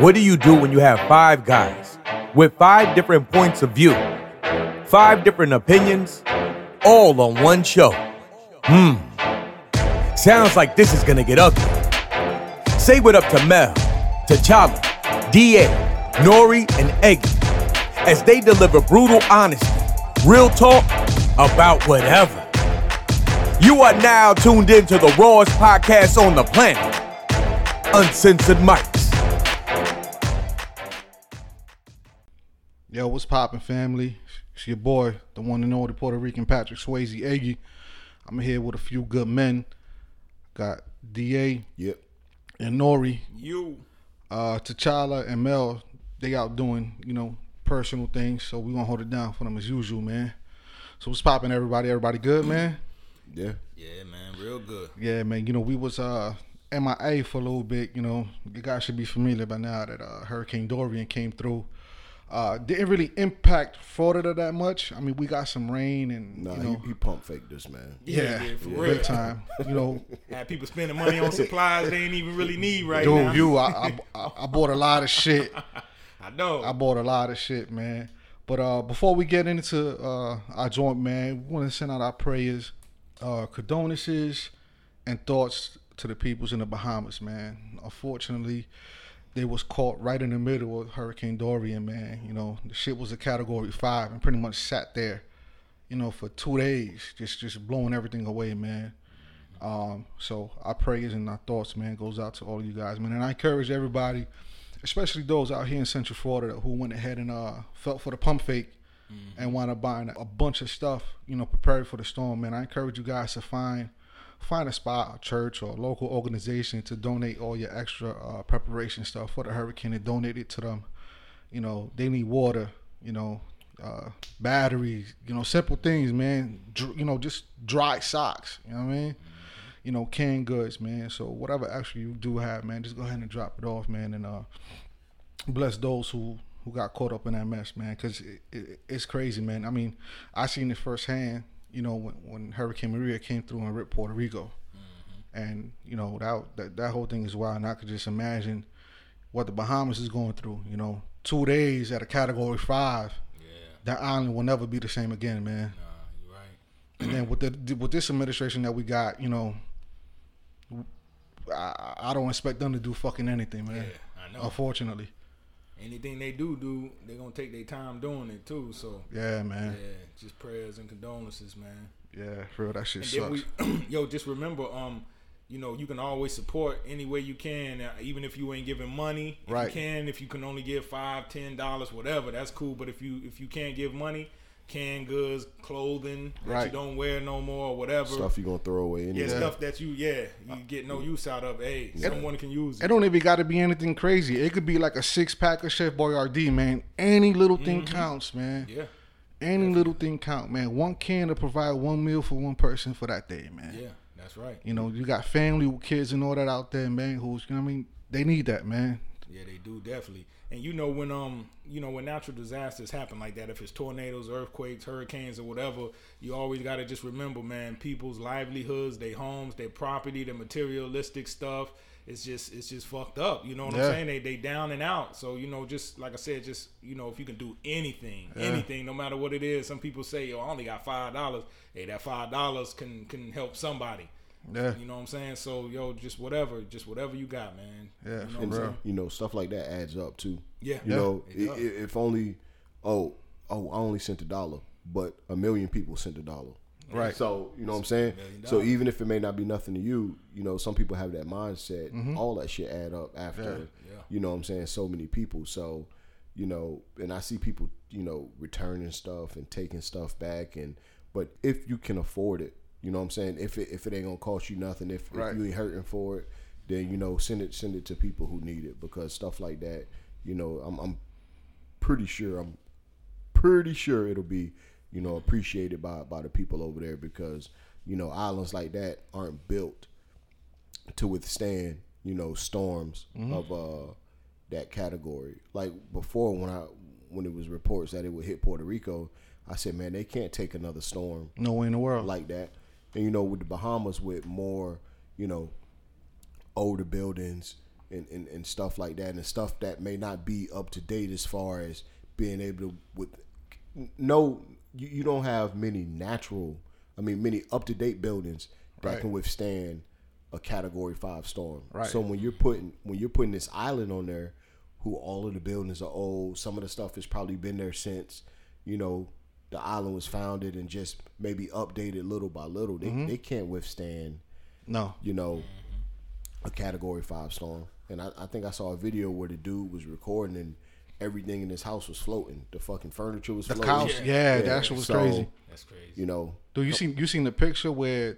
What do you do when you have five guys with five different points of view, five different opinions, all on one show? Hmm. Sounds like this is gonna get ugly. Say what up to Mel, T'Challa, DA, Nori, and Eggy as they deliver brutal honesty, real talk about whatever. You are now tuned into the rawest podcast on the planet, Uncensored Mics. Yo, what's poppin', family? It's your boy, the one and only Puerto Rican Patrick Swayze Eggy. I'm here with a few good men. Got Da Yep. and Nori, You. uh, T'Challa and Mel. They out doing, you know, personal things, so we gonna hold it down for them as usual, man. So what's poppin', everybody? Everybody good, man? Yeah. Yeah, man, real good. Yeah, man. You know, we was uh MIA for a little bit. You know, you guys should be familiar by now that uh, Hurricane Dorian came through. Uh, didn't really impact Florida that much. I mean, we got some rain and Nah, you know, he, he pump faked this man. yeah, yeah, for big real. time. You know, Had people spending money on supplies they ain't even really need right dude, now. you, I, I, I bought a lot of shit. I know. I bought a lot of shit, man. But uh, before we get into uh, our joint, man, we want to send out our prayers, uh, condolences, and thoughts to the peoples in the Bahamas, man. Unfortunately, they was caught right in the middle of Hurricane Dorian, man. You know, the shit was a Category Five and pretty much sat there, you know, for two days, just just blowing everything away, man. Um, so our prayers and our thoughts, man, goes out to all of you guys, man. And I encourage everybody, especially those out here in Central Florida who went ahead and uh, felt for the pump fake and wound up buying a bunch of stuff, you know, prepared for the storm, man. I encourage you guys to find find a spot, a church or a local organization to donate all your extra uh, preparation stuff for the hurricane and donate it to them. You know, they need water, you know, uh, batteries, you know, simple things, man. Dr- you know, just dry socks, you know what I mean? You know, canned goods, man. So whatever extra you do have, man, just go ahead and drop it off, man, and uh, bless those who who got caught up in that mess, man. Because it, it, it's crazy, man. I mean, I seen it firsthand. You know, when, when Hurricane Maria came through and ripped Puerto Rico, mm-hmm. and you know that, that that whole thing is wild. And I could just imagine what the Bahamas is going through. You know, two days at a Category Five. yeah, That island will never be the same again, man. nah, you're right. And then with the with this administration that we got, you know, I, I don't expect them to do fucking anything, man. Yeah, I know. Unfortunately, Anything they do, do they're gonna take their time doing it too. So yeah, man. yeah, just prayers and condolences, man. Yeah, for real, that shit And sucks. we, yo, just remember, um, you know, you can always support any way you can, uh, even if you ain't giving money. If Right. You can if you can only give five, ten dollars, whatever. That's cool. But if you if you can't give money, canned goods, clothing that Right. you don't wear no more, or whatever. Stuff you gonna throw away yeah, stuff that you yeah you uh, get no use out of. Hey, someone can use It it. don't even got to be anything crazy. It could be like a six pack of Chef Boyardee, man. Any little thing mm-hmm. counts, man. Yeah, Any little thing count, man. One can to provide one meal for one person for that day, man. yeah, that's right. You know, you got family with kids and all that out there, man. Who's, you know what I mean? They need that, man. Yeah, they do definitely. And you know when um you know when natural disasters happen like that, if it's tornadoes, earthquakes, hurricanes, or whatever, you always got to just remember, man, people's livelihoods, their homes, their property, their materialistic stuff. It's just it's just fucked up. You know what Yeah. I'm saying? They they down and out. So you know, just like I said, just you know, if you can do anything, anything, no matter what it is. Some people say, "Yo, I only got five dollars." Hey, that five dollars can can help somebody. Yeah. You know what I'm saying? So yo, just whatever, just whatever you got, man. Yeah, you know for what I'm You know, stuff like that adds up too. Yeah. You Yeah. know, It i- does. i- if only, oh, oh, I only sent a dollar, but a million people sent a dollar. Right. So you know what I'm saying. So even if it may not be nothing to you, you know, some people have that mindset. All that shit add up after. Mm-hmm. Yeah. You know what I'm saying? So many people. So you know, and I see people, you know, returning stuff and taking stuff back, and but if you can afford it, you know what I'm saying. If it if it ain't gonna cost you nothing, if, Right. if you ain't hurting for it, then you know send it send it to people who need it because stuff like that, you know, I'm I'm pretty sure I'm pretty sure it'll be you know appreciated by by the people over there because you know islands like that aren't built to withstand you know storms of uh that category like before when i when it was reports that it would hit puerto rico i said man they can't take another storm No way in the world. like that. And you know, with the Bahamas, with more, you know, older buildings, and, and, and stuff like that, and stuff that may not be up to date as far as being able to with no you, you don't have many natural I mean many up to date buildings that Right. can withstand a category five storm. Right. So when you're putting when you're putting this island on there, who all of the buildings are old, some of the stuff has probably been there since, you know, the island was founded and just maybe updated little by little. They Mm-hmm. they can't withstand, No. you know, a category five storm. And I, I think I saw a video where the dude was recording and everything in his house was floating. The fucking furniture was The floating. couch. Yeah, that shit was so, crazy. That's crazy. You know, Dude, you seen you seen the picture where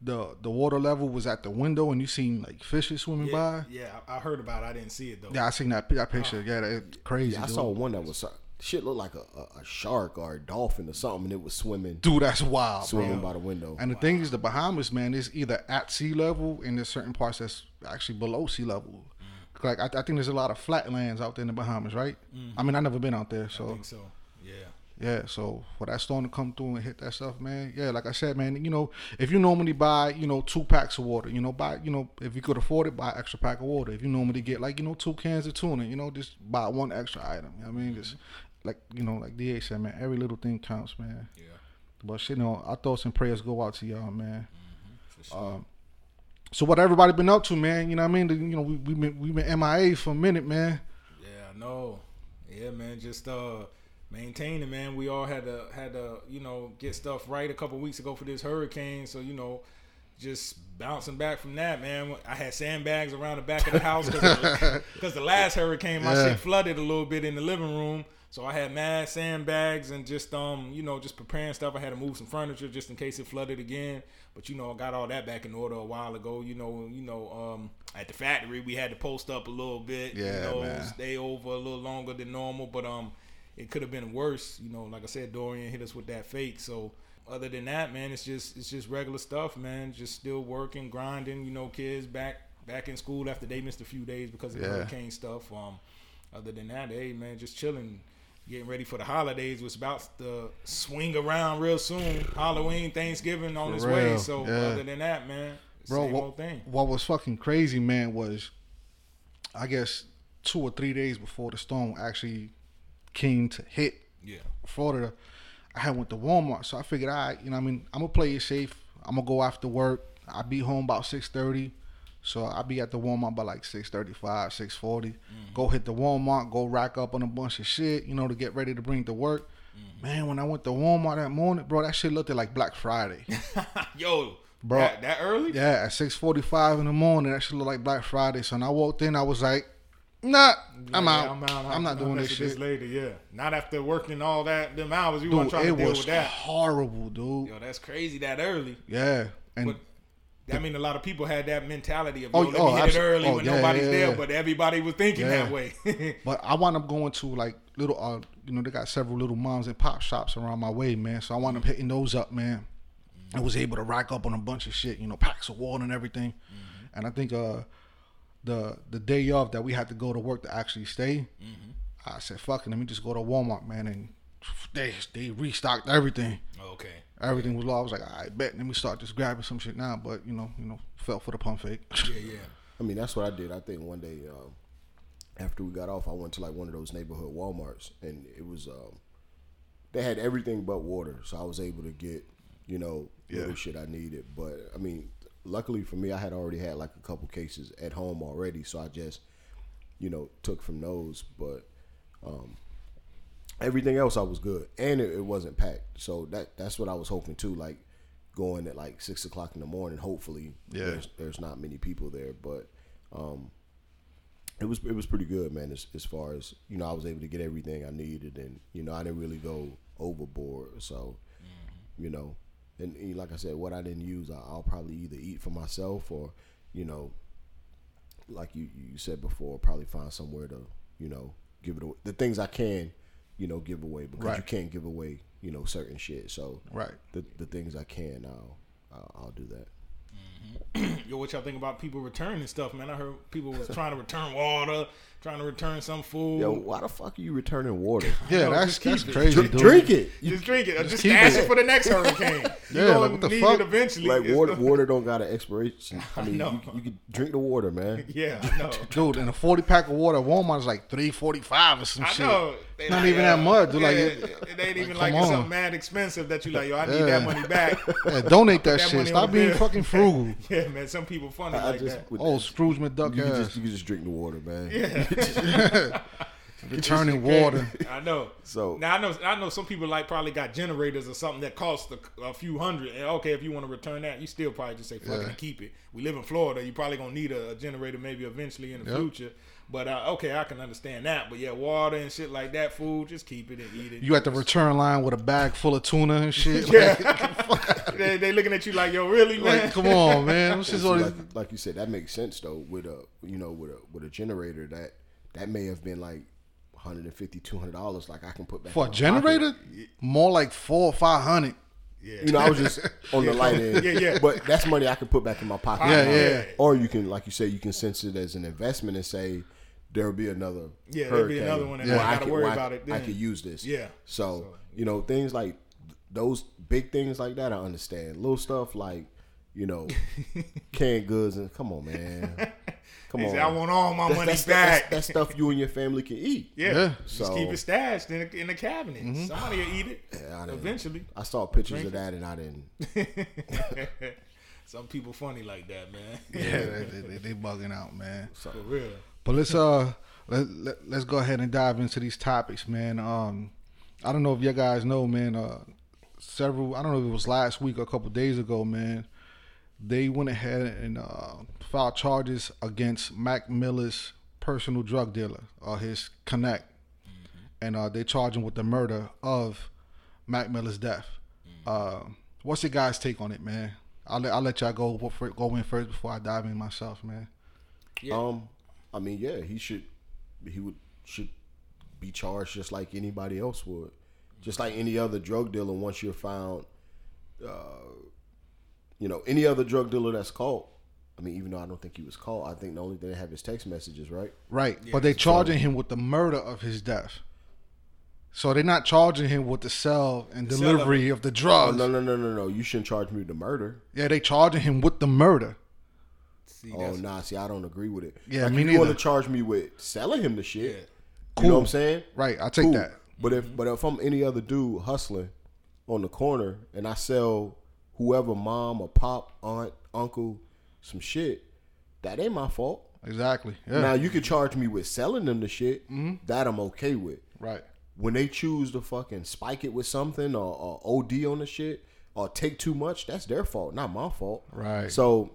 the the water level was at the window and you seen like fishes swimming yeah, by? yeah, I I heard about. it. I didn't see it though. Yeah, I seen that that picture. Yeah, that's crazy. I dude. saw one that was shit looked like a, a, shark or a dolphin or something, and it was swimming Dude, that's wild, swimming bro. by the window. And the thing is, the Bahamas, man, is either at sea level and there's certain parts that's actually below sea level. Mm. Like I, I think there's a lot of flatlands out there in the Bahamas, right? I mean, I never been out there, I so think so. Yeah. yeah. So for that storm to come through and hit that stuff, man, yeah. Like I said, man, you know, if you normally buy, you know, two packs of water, you know, buy, you know, if you could afford it, buy an extra pack of water. If you normally get like, you know, two cans of tuna, you know, just buy one extra item. You know what I mean, just like you know, like Da said, man, every little thing counts, man. Yeah. But shit, you know, our thoughts and prayers go out to y'all, man. For sure. Um, so what everybody been up to, man? You know what I mean? The- you know, we we been we been MIA for a minute, man. Yeah, no. Yeah, man, just uh maintaining, man. We all had to had to, you know, get stuff right a couple weeks ago for this hurricane, so you know, just bouncing back from that, man. I had sandbags around the back of the house because the last hurricane, my Yeah. shit flooded a little bit in the living room. So I had mad sandbags and just um, you know, just preparing stuff. I had to move some furniture just in case it flooded again. But you know, I got all that back in order a while ago. You know, you know, um, at the factory we had to post up a little bit. Yeah, you know, man. stay over a little longer than normal. But um, it could have been worse. You know, like I said, Dorian hit us with that fake. So other than that, man, it's just it's just regular stuff, man. Just still working, grinding. You know, kids back back in school after they missed a few days because of the hurricane stuff. Um, other than that, hey man, just chilling. Getting ready for the holidays, was about to swing around real soon. Halloween, Thanksgiving on its way. So yeah. other than that, man, Bro, same what, old thing. what was fucking crazy, man, was I guess two or three days before the storm actually came to hit Yeah, Florida, I had went to Walmart, so I figured, all right, you know, what I mean, I'm gonna play it safe. I'm gonna go after work. I be home about six thirty, so I be at the Walmart by like six thirty five, six forty. Mm-hmm. Go hit the Walmart, go rack up on a bunch of shit, you know, to get ready to bring to work. Mm-hmm. Man, when I went to Walmart that morning, bro, that shit looked like Black Friday. yo, Bro. that, that early? yeah, at six forty five in the morning, that shit looked like Black Friday. So when I walked in, I was like, Nah, I'm Yeah, out. I'm, not I'll doing this shit. later. Yeah, not after working all that them hours. You want to try to it deal was with that? horrible, dude. Yo, that's crazy that early. Yeah, and But I mean, a lot of people had that mentality of, Oh, let oh, me hit it early oh, when yeah, nobody's yeah, there, yeah. but everybody was thinking that way. But I wound up going to like little, uh, you know, they got several little moms and pop shops around my way, man. So I wound up hitting those up, man. I was able to rack up on a bunch of shit, you know, packs of water and everything. And I think uh, the the day off that we had to go to work to actually stay, I said, "Fuck it, let me just go to Walmart, man." And they they restocked everything. okay. Everything was low. I was like, "I bet." Let me start just grabbing some shit now. But you know, you know, fell for the pump fake. Yeah, yeah. I mean, that's what I did. I think one day um, after we got off, I went to like one of those neighborhood WalMarts, and it was um, they had everything but water, so I was able to get you know little Yeah. shit I needed. But I mean, luckily for me, I had already had like a couple cases at home already, so I just you know took from those. But um, everything else I was good, and it, it wasn't packed. So that that's what I was hoping too. Like going at like six o'clock in the morning. Hopefully, Yeah. there's there's not many people there, but um, it was it was pretty good, man. As as far as you know, I was able to get everything I needed, and you know, I didn't really go overboard. So, you know, and, and like I said, what I didn't use, I, I'll probably either eat for myself or, you know, like you you said before, probably find somewhere to you know give it away. The things I can, you know, give away because you can't give away you know certain shit. So right. the the things I can, I'll I'll, I'll do that. Mm-hmm. Yo, what y'all think about people returning stuff, man? I heard people was trying to return water, trying to return some food. Yo, why the fuck are you returning water? Yeah, No, that's just that's crazy, Drink, drink it. You- just drink it. Or just keep stash it. it for the next hurricane. Yeah, gonna like, what the need fuck? it eventually. like water, gonna- water don't got an expiration. I mean, know. you, you can drink the water, man. Yeah, I know. Dude, and a forty pack of water at Walmart is like three forty five or some shit. I shit. know. It's not even that uh, much. Dude. Yeah, Like, it, it- it ain't even come like it's on. something mad expensive that you like. Yo, I need Yeah. that money back. yeah, donate that, That shit. money Stop on being bill. fucking frugal. yeah, man. Some people funny I like just that. with- Oh, Scrooge McDuck you can just you can just drink the water, man. Yeah. Returning water. I know. So- now I know I know some people like probably got generators or something that cost a, a few hundred. And okay, if you want to return that, you still probably just say fuck it Yeah. keep it. We live in Florida. You probably gonna need a, a generator maybe eventually in the Yep. future. But uh, okay, I can understand that. But yeah, water and shit like that, food, just keep it and eat it. You at the return line with a bag full of tuna and shit. yeah. they, they looking at you like, yo, really, man? Like, come on, man. This And is see, all like, like you said, that makes sense though. With a you know with a with a generator that that may have been like 150 200 dollars. Like I can put back for a generator. pocket. More like four or five hundred. yeah. You know, I was just on the light end. Yeah, yeah. But that's money I can put back in my pocket. Yeah, yeah. Or you can, like you say, you can sense it as an investment and say there'll be another. Yeah, there'll be another one and where I gotta can- worry where I- about it I could use this. Yeah. So, you know, things like those big things like that, I understand. Little stuff like, you know, canned goods and come on, man. Come on. said, I want all my That's- money that's, back. That's, that's stuff you and your family can eat. yeah. Yeah. Just So- Mm-hmm. keep it stashed in the, in the cabinet. Somebody will eat it Yeah, I eventually. I saw pictures of that and I didn't. Some people funny like that, man. Yeah, they, they, they bugging out, man. For real. But let's uh let, let let's go ahead and dive into these topics, man. Um, I don't know if you guys know, man. Uh, several I don't know if it was last week or a couple days ago, man. They went ahead and uh, filed charges against Mac Miller's personal drug dealer, uh, his connect, and uh, they charge him with the murder of Mac Miller's death. Uh, what's your guys' take on it, man? I'll let, I'll let y'all go go in first before I dive in myself, man. Yeah. Um, I mean, yeah, he should, he would should be charged just like anybody else would, just like any other drug dealer. Once you're found, uh, you know, any other drug dealer that's caught. I mean, even though I don't think he was caught, I think the only thing they have is text messages, right? Right, but they charging him with the murder of his death. So they're not charging him with the sell and sell of delivery of the Oh drugs. no, no, no, no, no! You shouldn't charge me with the murder. Yeah, they charging him with the murder. See, Oh that's, nah, see, I don't agree with it. Yeah, like, me if you want to charge me with selling him the shit, Yeah. you know Cool. what I'm saying? Right, I take Cool. that. But if but if I'm any other dude hustling on the corner and I sell whoever mom or pop, aunt, uncle some shit, that ain't my fault. Exactly. Yeah. Now you can charge me with selling them the shit. Mm-hmm. That I'm okay with. right. When they choose to fucking spike it with something or, or OD on the shit or take too much, that's their fault, not my fault. Right. So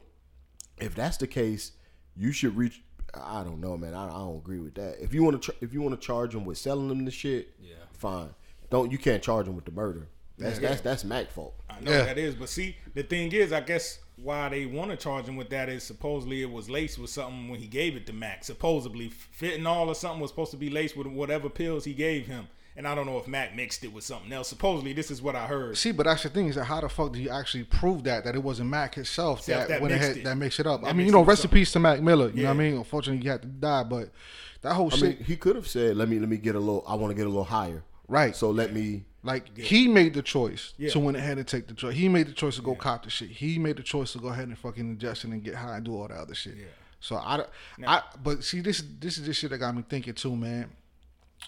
if that's the case, you should reach. I don't know, man. I, I don't agree with that. If you want to, ch- if you want to charge them with selling them the shit, Yeah. fine. Don't you can't charge them with the murder. That's that's that's Mac fault. I know Yeah. that is, but see, the thing is, I guess why they want to charge him with that is supposedly it was laced with something when he gave it to Mac. Supposedly, fentanyl or something was supposed to be laced with whatever pills he gave him. And I don't know if Mac mixed it with something else. Supposedly, this is what I heard. See, but that's the thing is that how the fuck do you actually prove that that it wasn't Mac himself Self that, that went ahead it. that makes it up? That I mean, you know, it with rest in peace to Mac Miller. You know what I mean? Unfortunately, he had to die, but that whole I shit, mean, he could have said, "Let me let me get a little. I want to get a little higher." right? So let me. Like he made the choice Yeah. to went ahead and take the choice. He made the choice to go cop the shit. He made the choice to go ahead and fucking ingest it and get high and do all that other shit. Yeah. So I, I, but see, this this is this shit that got me thinking too, man.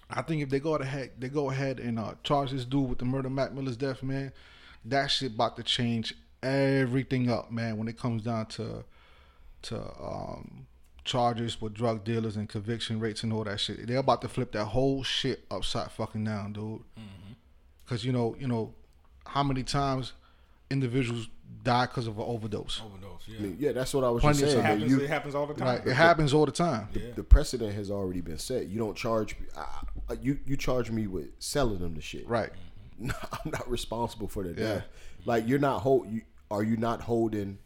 I think if they go ahead, they go ahead and uh, charge this dude with the murder of Mac Miller's death, man. That shit about to change everything up, man. When it comes down to to um, charges with drug dealers and conviction rates and all that shit, they're about to flip that whole shit upside fucking down, dude. Because you know, you know, how many times individuals die because of an overdose? Overdose, yeah. I mean, yeah, that's what I was Plenty just of it, saying. happens, you- it happens all the time. Right, it happens all the time. Yeah. the precedent has already been set. You don't charge I, I- you. You charge me with selling them the shit. Right. I'm not responsible for their Yeah. death. Like you're not hold. You, are you not holding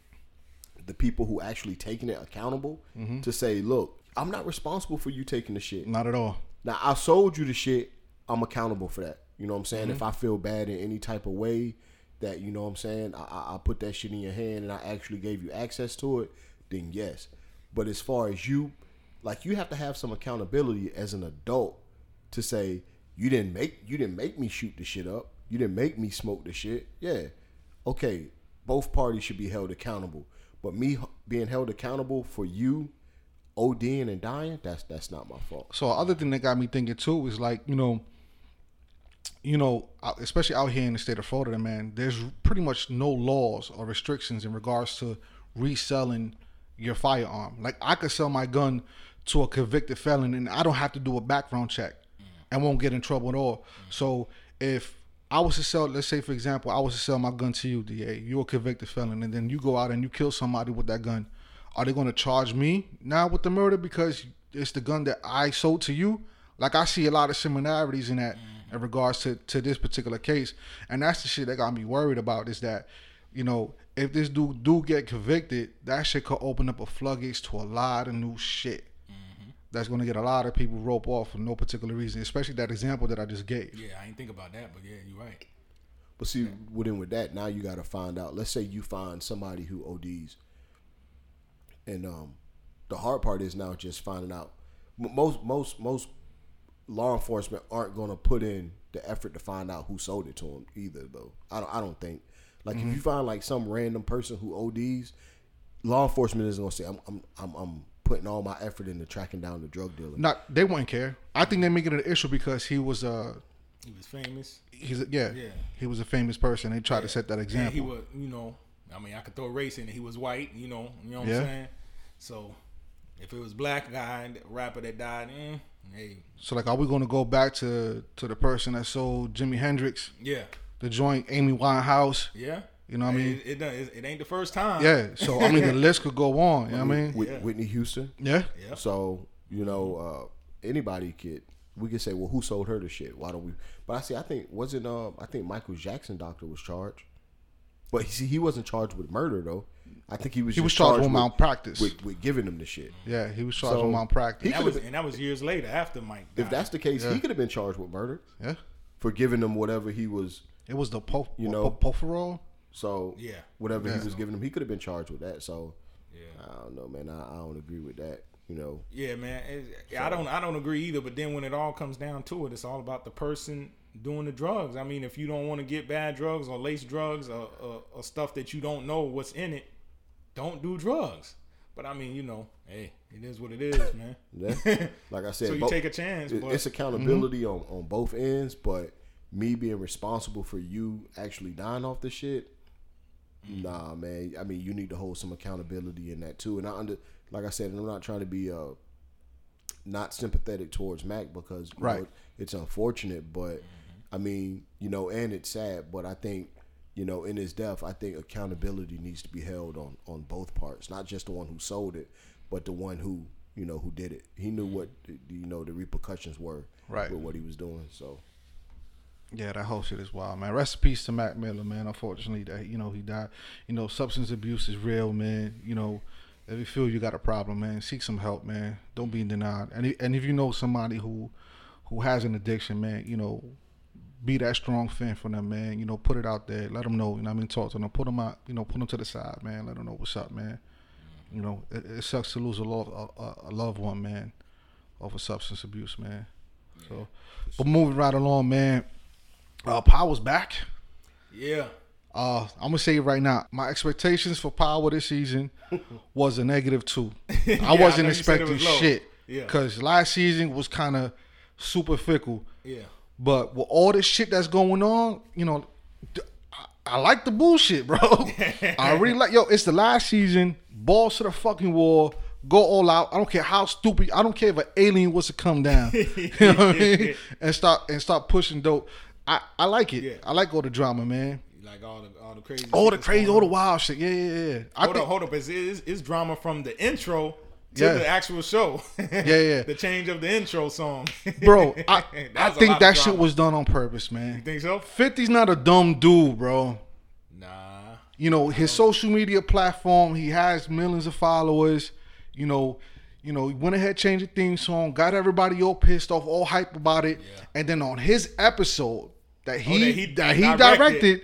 the people who actually taking it accountable Mm-hmm. to say, look, I'm not responsible for you taking the shit. Not at all. Now I sold you the shit. I'm accountable for that. You know what I'm saying? Mm-hmm. If I feel bad in any type of way, that you know what I'm saying, I, I, put that shit in your hand and I actually gave you access to it, then yes. But as far as you Like you have to have some accountability as an adult to say you didn't make you didn't make me shoot the shit up. You didn't make me smoke the shit. Yeah, okay. Both parties should be held accountable. But me being held accountable for you ODing and dying, that's that's not my fault. So other thing that got me thinking too is like you know, you know, especially out here in the state of Florida, man, there's pretty much no laws or restrictions in regards to reselling your firearm. Like I could sell my gun to a convicted felon, and I don't have to do a background check, mm. and won't get in trouble at all. Mm. So if I was to sell, let's say for example, I was to sell my gun to you, DA, you're a convicted felon, and then you go out and you kill somebody with that gun. Are they going to charge me now with the murder because it's the gun that I sold to you? Like I see a lot of similarities in that mm. In regards to to this particular case, and that's the shit that got me worried about is that, you know, if this dude do get convicted, that shit could open up a floodgates to a lot of new shit. That's gonna get a lot of people rope off for no particular reason, especially that example that I just gave. Yeah, I ain't think about that, but yeah, you're right. But see, within with that, now you got to find out. Let's say you find somebody who ODs, and um, the hard part is now just finding out. Most most most law enforcement aren't going to put in the effort to find out who sold it to them either. Though I don't I don't think like if you find like some random person who ODs, law enforcement isn't going to say I'm I'm I'm. I'm Putting all my effort into tracking down the drug dealer. Not they wouldn't care. I think they make it an issue because he was uh He was famous. he's a, yeah, Yeah. he was a famous person. They tried to set that And example. he was, you know, I mean, I could throw race in it. He was white, you know, you know what Yeah. I'm saying? So if it was black guy, rapper that died, eh, hey, So like, are we going to go back to to the person that sold Jimi Hendrix, yeah, the joint Amy Winehouse? yeah. You know what I mean? It, it, done- it, it ain't the first time. Yeah. So I mean, the list could go on. You know what I mean? Whit- Whitney Houston. Yeah. Yeah. So you know, uh, anybody could we could say, well, who sold her the shit? Why don't we? But I see, I think wasn't uh, I think Michael Jackson doctor was charged, but he, see, he wasn't charged with murder though. I think he was. He was just charged with malpractice. with, with giving them the shit. Yeah. He was charged So, with malpractice. he And that was could've and that was years later after Mike. Died. If that's the case, Yeah. he could have been charged with murder yeah. for giving them whatever he was. It was the po- You you know- know Propofol. So Yeah. whatever Yeah. he was giving them, he could have been charged with that. So Yeah. I don't know, man. I, I don't agree with that. You know, Yeah, man. It- I don't. I don't agree either. But then when it all comes down to it, it's all about the person doing the drugs. I mean, if you don't want to get bad drugs or lace drugs or, or, or stuff that you don't know what's in it, don't do drugs. But I mean, you know, hey, it is what it is, man. Yeah. like I said, so you both- take a chance. it- But it's accountability on, on both ends, but me being responsible for you actually dying off the shit, nah, man. I mean, you need to hold some accountability in that too. And I under, like I said, and I'm not trying to be uh not sympathetic towards Mac because Right. know, it's unfortunate, but I mean, you know, and it's sad, but I think. You know, in his death, I think accountability needs to be held on on both parts, not just the one who sold it, but the one who you know who did it. He knew mm-hmm. what you know the repercussions were Right. with what he was doing. So Yeah, that whole shit is wild, man. Rest in peace to Mac Miller, man. Unfortunately, that you know he died. You know, substance abuse is real, man. You know, if you feel you got a problem, man, seek some help, man. Don't be denied. And and if you know somebody who who has an addiction, man, you know, be that strong fan for them, man. You know, put it out there. Let them know. You know, I mean, talk to them. Put them out. You know, put them to the side, man. Let them know what's up, man. You know, it, it sucks to lose a love a, a, loved one, man, over substance abuse, man. So, but moving right along, man. Uh, Power's back. yeah, Uh, I'm gonna say it right now. My expectations for Power this season was a negative two. I I wasn't it expecting shit. Yeah. Cause last season was kind of super fickle. yeah. But with all this shit that's going on, you know, I, I like the bullshit, bro. I really like yo. It's the last season. Balls to the fucking wall. Go all out. I don't care how stupid. I don't care if an alien was to come down. you know what I mean? And start and start pushing dope. I, I like it. Yeah. I like all the drama, man. You Like all the all the crazy. All the crazy, all the wild shit. Yeah, yeah, yeah. I Hold think, up, hold up. It's, it's, it's drama from the intro to Yeah. the actual show. Yeah, yeah. the change of the intro song. bro, I, I think that shit was done on purpose, man. You think so? 50's not a dumb dude, bro. Nah. you know his social media platform he has millions of followers you know you know he went ahead changed the theme song got everybody all pissed off all hype about it and then on his episode that oh, he Oh, that he that he directed. directed,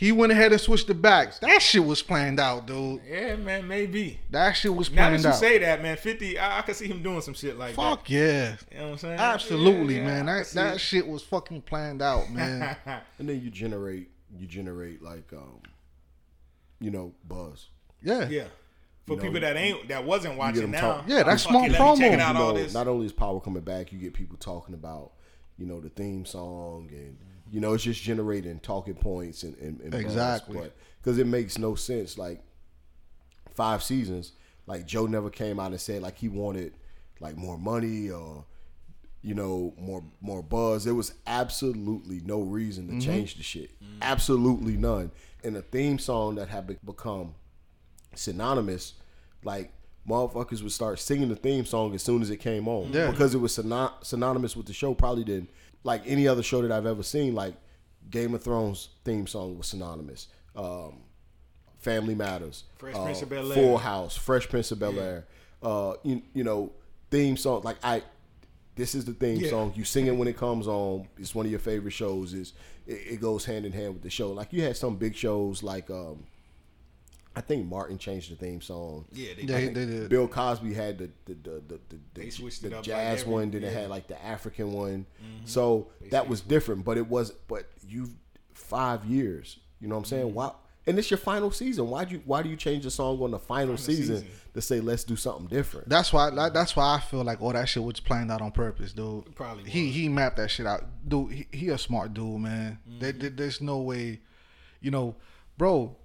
He went ahead and switched the backs. That shit was planned out, dude. Yeah, man, maybe. That shit was planned out. Now planned that you out. say that, man, Fifty, I, I can see him doing some shit like Fuck that. yeah. You know what I'm saying? Absolutely, Yeah, man. yeah, That that see shit was fucking planned out, man. And then you generate you generate like um, you know, buzz. Yeah. yeah. For You know, people that ain't that wasn't watching them now, talk- Yeah, that's smart promo. Check it You out all know, this. not only is power coming back, you get people talking about, you know, the theme song and you know, it's just generating talking points and, and, and. Exactly. Because it makes no sense, like five seasons, like Joe never came out and said like he wanted like more money or you know more more buzz. There was absolutely no reason to mm-hmm. change the shit. Absolutely none. And a theme song that had become synonymous, like motherfuckers would start singing the theme song as soon as it came on Yeah. because it was syno- synonymous with the show. Probably did like any other show that I've ever seen. Like Game of Thrones theme song was synonymous. Um, Family Matters, Fresh uh, Prince of Bel-Air. Full House, Fresh Prince of Bel Air. Uh, you, you know, theme song like I. This is the theme Yeah. song. You sing it when it comes on. It's one of your favorite shows. Is it, it goes hand in hand with the show. Like you had some big shows like um, I think Martin changed the theme song. yeah, they, Yeah, I they did. Bill Cosby had the the the the, the, the, They switched the it up like jazz every- one, then it yeah. had like the African one. So that was different, but it was but you five years. You know what I'm saying? Mm-hmm. Why? And it's your final season. Why do you why do you change the song on the final, season, season. to say let's do something different? That's why. That's why I feel like all that shit was planned out on purpose, dude. Probably He was. he mapped that shit out, dude. He, he a smart dude, man. Mm-hmm. There- there- there's no way, you know, bro.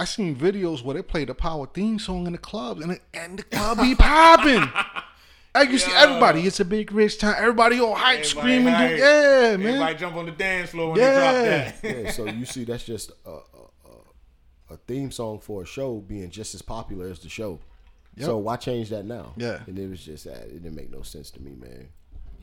I seen videos where they play the power theme song in the clubs, and it, and the club be popping. Like you see everybody, it's a big rich time. Everybody all hype, Everybody screaming, hype. dude. Yeah, man. Everybody jump on the dance floor when Yeah. they drop that. yeah, so you see, that's just a, a, a, a theme song for a show being just as popular as the show. So why change that now? Yeah. and it was just that it didn't make no sense to me, man.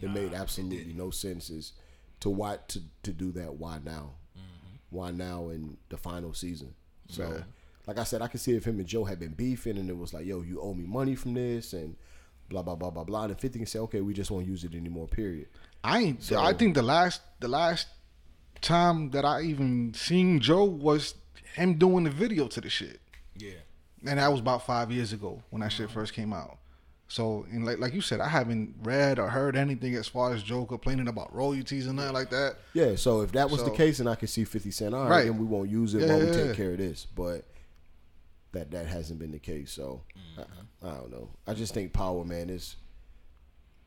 It made absolutely no sense as to why to to do that. Why now? Mm-hmm. Why now in the final season? So, like I said, I could see if him and Joe had been beefing, and it was like, "Yo, you owe me money from this," and blah blah blah blah blah. And Fifty can say, "Okay, we just won't use it anymore." Period. I ain't. I think the last the last time that I even seen Joe was him doing the video to the shit. yeah. and that was about five years ago when that shit first came out. So, and like like you said, I haven't read or heard anything as far as Joe complaining about royalties and nothing like that. Yeah, so if that was the case, then I could see Fifty Cent. All right, Right. then we won't use it Yeah, while we yeah, take yeah. care of this. But that that hasn't been the case. So I, I don't know. I just think Power Man is.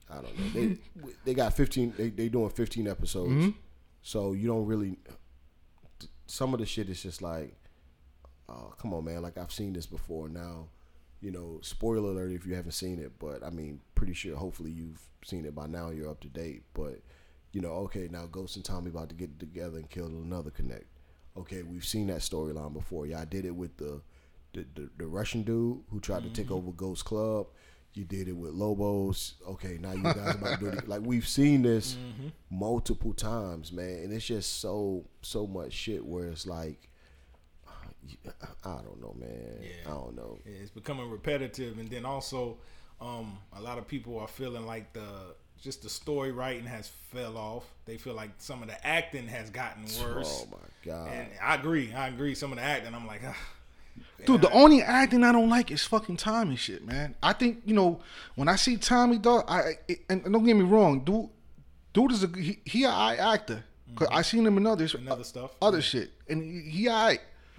I don't know. They they got fifteen. They they doing fifteen episodes. Mm-hmm. So you don't really. Some of the shit is just like, oh come on, man! Like I've seen this before. Now, you know, spoiler alert if you haven't seen it. But I mean, pretty sure. Hopefully you've seen it by now. You're up to date. But you know, okay, now Ghost and Tommy about to get together and kill another connect. Okay, we've seen that storyline before. Y'all did it with the the, the, the Russian dude who tried to take mm-hmm. over Ghost Club. You did it with Lobos. Okay, now you guys about to do it. Like we've seen this mm-hmm. multiple times, man, and it's just so so much shit where it's like, I don't know, man. I don't know. Yeah, it's becoming repetitive, and then also, um, a lot of people are feeling like the just the story writing has fell off. They feel like some of the acting has gotten worse. Oh my god. And I agree. I agree. Some of the acting, I'm like, ah, Dude, the only acting I don't like is fucking Tommy shit, man. I think you know when I see Tommy, dog. I I- and don't get me wrong, dude. Dude is a he, he a eye actor. Cause I seen him in others, In other stuff. other shit, and he, he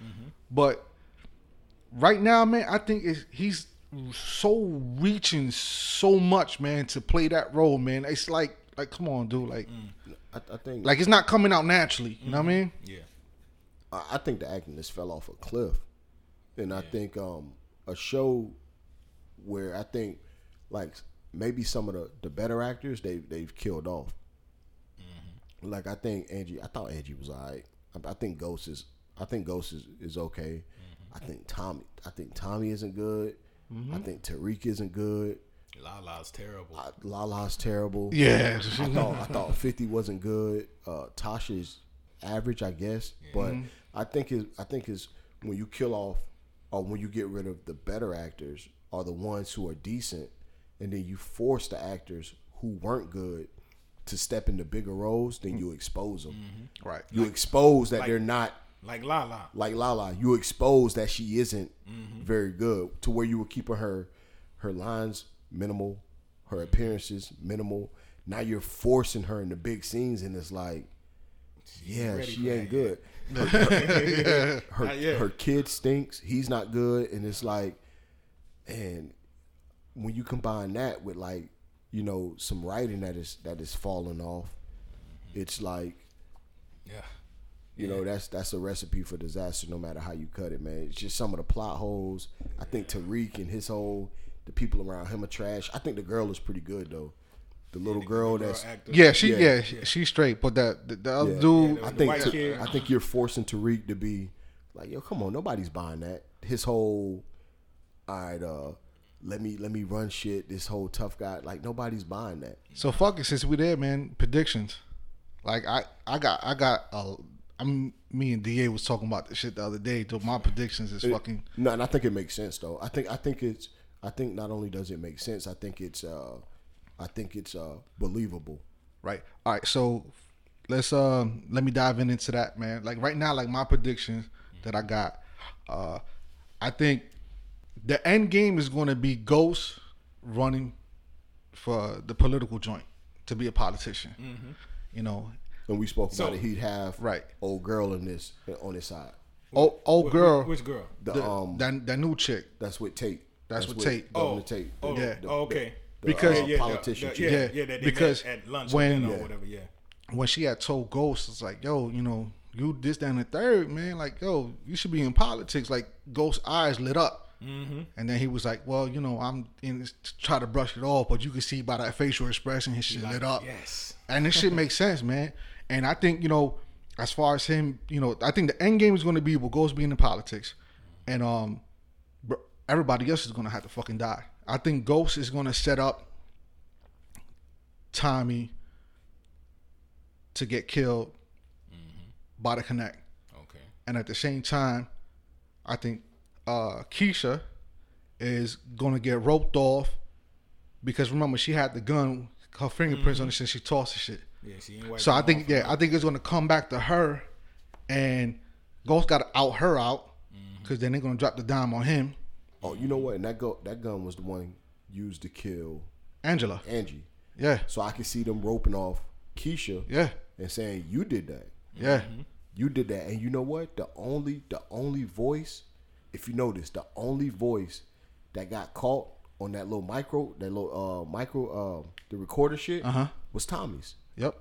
alright. But right now, man, I think it's, he's so reaching so much, man, to play that role, man. It's like like come on, dude, like mm. I, I think like it's not coming out naturally. You know what I mm-hmm. mean? yeah, I I think the acting just fell off a cliff, and I think um, a show where I think like maybe some of the, the better actors they they've killed off. Mm-hmm. Like I think Angie, I thought Angie was alright. I, I think Ghost is I think Ghost is, is okay. Mm-hmm. I think Tommy I think Tommy isn't good. Mm-hmm. I think Tariq isn't good. Lala's terrible. I, Lala's terrible. Yeah. I thought I thought fifty wasn't good. Uh, Tasha's average, I guess, but mm-hmm. I think is I think is when you kill off or when you get rid of the better actors are the ones who are decent, and then you force the actors who weren't good to step into bigger roles. Then you expose them. Right. You expose that they're not Like Lala. like Lala, you expose that she isn't Mm-hmm. very good to where you were keeping her her lines minimal, her appearances minimal. Now you're forcing her into big scenes, and it's like, yeah, she ain't good. Her, her, yet. her kid stinks. He's not good, and it's like, and when you combine that with like, you know, some writing that is that is falling off, it's like Yeah. You know, that's that's a recipe for disaster no matter how you cut it, man. It's just some of the plot holes. I think Tariq and his whole the people around him are trash. I think the girl is pretty good though. The little girl Girl that's actor. Yeah, she Yeah. yeah, she- she's straight, but that the, the other Yeah. dude, Yeah, I think white I think you're forcing Tariq to be like, yo, come on, nobody's buying that. His whole all right, uh, let me let me run shit, this whole tough guy, like nobody's buying that. So fuck it, since we there, man. Predictions. Like I, I got, I got. Uh, I'm me and Da was talking about this shit the other day. So my predictions is fucking. No, and I think it makes sense though. I think I think it's I think not only does it make sense, I think it's uh I think it's uh believable. Right. All right. So let's um let me dive in into that, man. Like right now, like my predictions that I got. Uh, I think the end game is going to be Ghost running for the political joint to be a politician. You know, And we spoke So- about it. He'd have Right. old girl in this on his side. old old girl, Which girl? The, the- um that that new chick. that's with Tate. That's with with Tate. Governor Oh, Tate. oh, Yeah. oh, okay. The, Because- uh, Yeah, yeah, politician. the- chick. yeah, Yeah, yeah, that because at lunch when- or Yeah. or whatever. Yeah. when she had told Ghost, it's like, yo, you know, you this, that, and the third, man. Like, yo, you should be in politics. Like, Ghost's eyes lit up. Mm-hmm. And then he was like, well, you know, I'm in this, to try to brush it off, but you can see by that facial expression, his shit lit up. Yes. And this shit makes sense, man. And I think, you know, as far as him, you know, I think the end game is going to be with Ghost being in politics. And um, everybody else is going to have to fucking die. I think Ghost is going to set up Tommy to get killed by the Connect. Okay. And at the same time, I think uh, Keisha is going to get roped off because remember, she had the gun, her fingerprints on it since she tossed the shit. Yeah, she ain't wiped So I think off. yeah, I think it's gonna come back to her, and Ghost got to out her out because then they're gonna drop the dime on him, Oh, you know what? And that go that gun was the one used to kill Angela. Angie. Yeah, So I can see them roping off Keisha yeah, and saying, You did that. yeah, You did that. And you know what? The only the only voice, if you notice, the only voice that got caught on that little micro, that little uh micro uh the recorder shit Uh-huh. was Tommy's. Yep,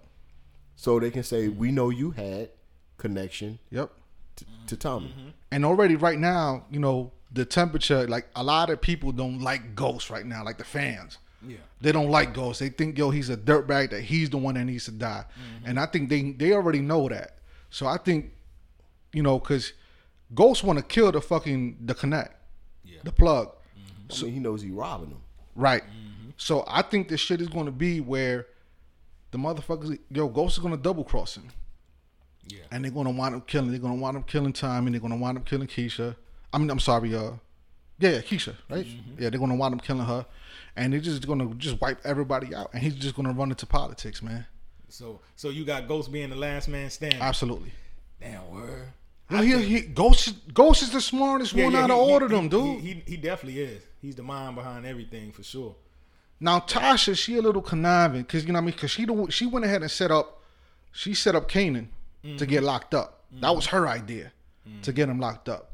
So they can say, We know you had connection yep. to, to Tommy. Mm-hmm. And already right now, you know the temperature. Like a lot of people don't like Ghost right now, like the fans. Yeah. They don't like Ghost. They think yo he's a dirtbag that he's the one that needs to die, mm-hmm. and I think they they already know that. So I think, you know, because Ghost want to kill the fucking the connect, Yeah. the plug. Mm-hmm. I mean, he knows he robbing them. Right. Mm-hmm. So I think this shit is going to be where the motherfuckers, yo, Ghost is to double cross him, Yeah. and they're to wind up killing. They're to wind up killing Tommy. They're going to wind up killing Keisha. I mean, I'm sorry, uh, yeah, yeah, Keisha, right? Yeah, they're to wind up killing her, and they're just to just wipe everybody out, and he's just to run into politics, man. So so you got Ghost being the last man standing. Absolutely. Damn word. Well, he, he, Ghost, is- Ghost is the smartest one out he- of all of them, dude. He, he he definitely is. He's the mind behind everything for sure. Now Tasha, she a little conniving because you know what I mean. Because she the, she went ahead and set up, she set up Kanan to get mm-hmm. locked up. That was her idea mm-hmm. to get him locked up.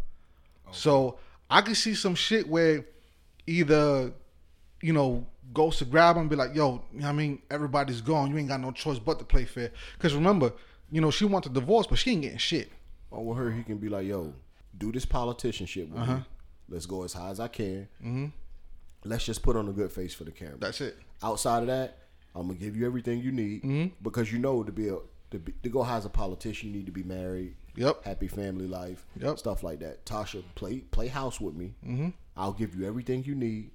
So I could see some shit where either, you know, Ghost to grab him and be like, "Yo, you know what I mean, everybody's gone. You ain't got no choice but to play fair." Because remember, you know, she wants a divorce, but she ain't getting shit. Or with her, he can be like, "Yo, do this politician shit with Uh-huh. me. Let's go as high as I can. Mm-hmm. Let's just put on a good face for the camera. That's it. Outside of that, I'm gonna give you everything you need Mm-hmm. because you know to be a to, be, to go high as a politician, you need to be married. Yep. Happy family life. Yep. Stuff like that. Tasha, play play house with me. Mm-hmm. I'll give you everything you need.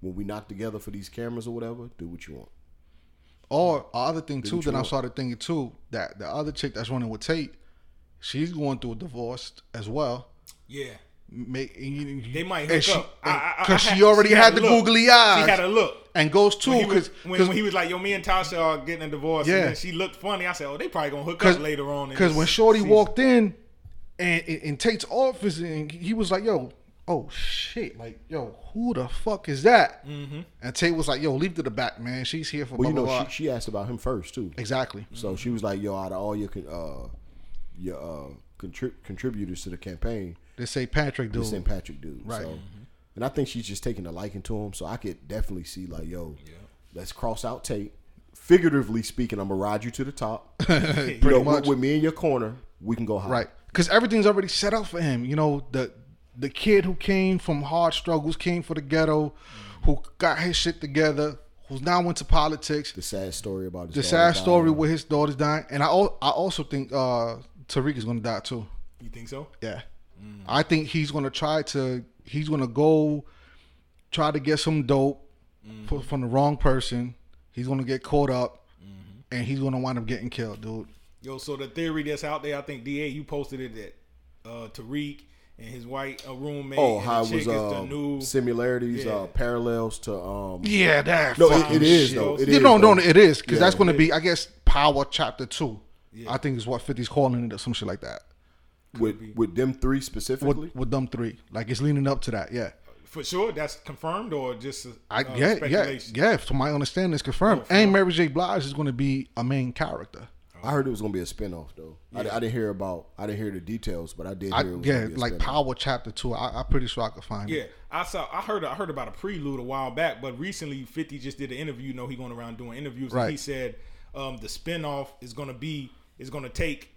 When we knock together for these cameras or whatever, do what you want. Or other thing too what you that I want. started thinking too that the other chick that's running with Tate, she's going through a divorce as well. Yeah. Make, They might hook she, up. Because she already had, the look. googly eyes. She had a look. and goes too When he, was, because when, when he was like, "Yo, me and Tasha are getting a divorce," Yeah. and then she looked funny. I said, "Oh, they probably gonna hook up later on." Because when Shorty season. walked in, And in, in Tate's office, and he was like, "Yo, oh shit, like yo, who the fuck is that?" Mm-hmm. And Tate was like, "Yo, leave to the back, man. She's here for Well, blah you know, blah." she, she asked about him first too. exactly. So she was like, "Yo, out of all your uh, your uh, contrib- contributors to the campaign, This St. Patrick dude. this St. Patrick dude." Right. So, and I think she's just taking a liking to him. So I could definitely see like, "Yo, let's cross out Tate." Figuratively speaking, I'm gonna ride you to the top. Pretty you know, much. with, with me in your corner, we can go high. Right. Because everything's already set up for him. You know, the the kid who came from hard struggles, came for the ghetto, who got his shit together, who's now into politics. The sad story about his The daughter sad story dying. with his daughter's dying. And I I also think uh Tariq is gonna die too. You think so? Yeah. I think he's gonna try to he's gonna go try to get some dope f- from the wrong person. He's gonna get caught up and he's gonna wind up getting killed, dude. Yo, so the theory that's out there, I think Da you posted it that uh, Tariq and his white uh, roommate. Oh, how the was chick the uh, new. similarities, Yeah. uh, parallels to um. Yeah, that. No, it, it is shit. though. It you is, know, no, it is because Yeah. that's going to be, I guess, Power Chapter Two. I think is what 50's calling it or some shit like that. With with them three specifically. With, with them three, like it's leaning up to that. Yeah, For sure, that's confirmed or just uh, I yeah yeah speculation? yeah. To my understanding, it's confirmed. Oh, and Mary J. Blige is going to be a main character. I heard it was gonna be a spinoff though. I, I didn't hear about. I didn't hear the details, but I did I, hear. It was yeah, be a like spinoff. Power Chapter Two. I, I'm pretty sure I could find Yeah, it. Yeah, I saw. I heard. I heard about a prelude a while back, but recently Fifty just did an interview. You know, he going around doing interviews, and Right. he said um, the spinoff is going to be is going to take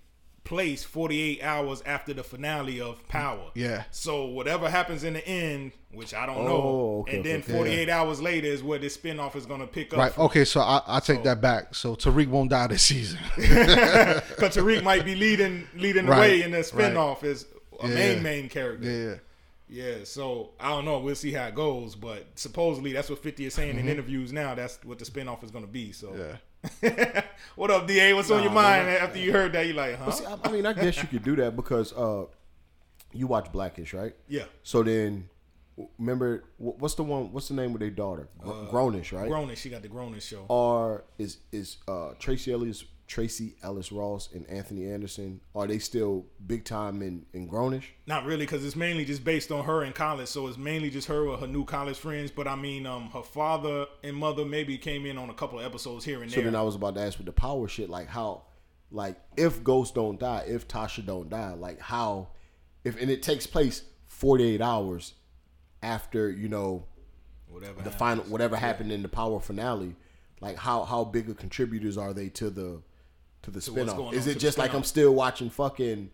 place 48 hours after the finale of Power. Yeah. So whatever happens in the end, which I don't Oh, know, okay, and then okay. 48 hours later is where this spinoff is going to pick up. Right. Okay. So I, I take that back. So Tariq won't die this season. Because Tariq might be leading leading the Right, way in the right. spinoff as a Yeah. main main character. yeah. Yeah, so I don't know. We'll see how it goes, but supposedly that's what Fifty is saying in interviews now. That's what the spinoff is going to be. So, Mm-hmm. Yeah. what up, Da? What's on your mind man. after you heard that? You like, huh? See, I, I mean, I guess you could do that because uh, you watch Blackish, right? Yeah, So then, remember what's the one? What's the name of their daughter? Gr- Grownish, right? Grownish. She got the Grownish show. Are is is uh, Tracee Ellis Tracee Ellis Ross and Anthony Anderson? Are they still big time in in Grownish? Not really, because it's mainly just based on her in college. So it's mainly just her with her new college friends. But I mean, um, her father and mother maybe came in on a couple of episodes here and So there. then I was about to ask with the power shit, like how, like if Ghost don't die, if Tasha don't die, like how, if and it takes place forty eight hours after you know Whatever. the happened. final whatever happened in the power finale, like how how big of contributors are they to the to the what's spinoff? going Is it to just like. I'm still watching fucking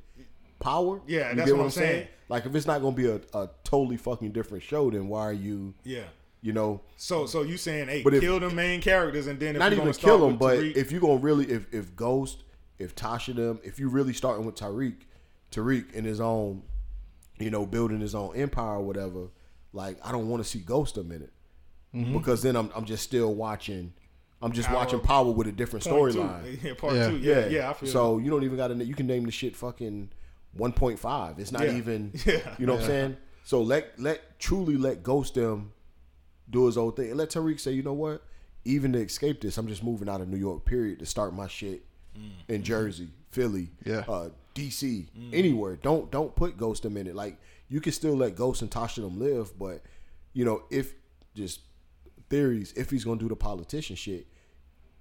Power? Yeah, You that's get what I'm saying. Like if it's not gonna be a, a totally fucking different show, then why are you Yeah. you know So, so you saying, hey, But if- kill the main characters, and then if not even kill them, but Tariq- if you're gonna really, if if Ghost, if Tasha them, if you're really starting with Tariq, Tariq in his own, you know, building his own empire or whatever, like I don't want to see Ghost a minute mm-hmm. because then I'm I'm just still watching, I'm just Power. watching Power with a different Part storyline. Yeah, part Yeah. two. Yeah, yeah, I feel so you don't even got to. You can name the shit fucking 1.5. It's not Yeah. even. Yeah. You know what I'm saying? So let let truly let Ghost them do his own thing and let Tariq say, you know what? Even to escape this, I'm just moving out of New York. Period. To start my shit in Jersey, Philly, Yeah. uh, DC, anywhere. Don't don't put Ghost them in it. Like you can still let Ghost and Tasha them live, but you know if just theories, if he's gonna do the politician shit,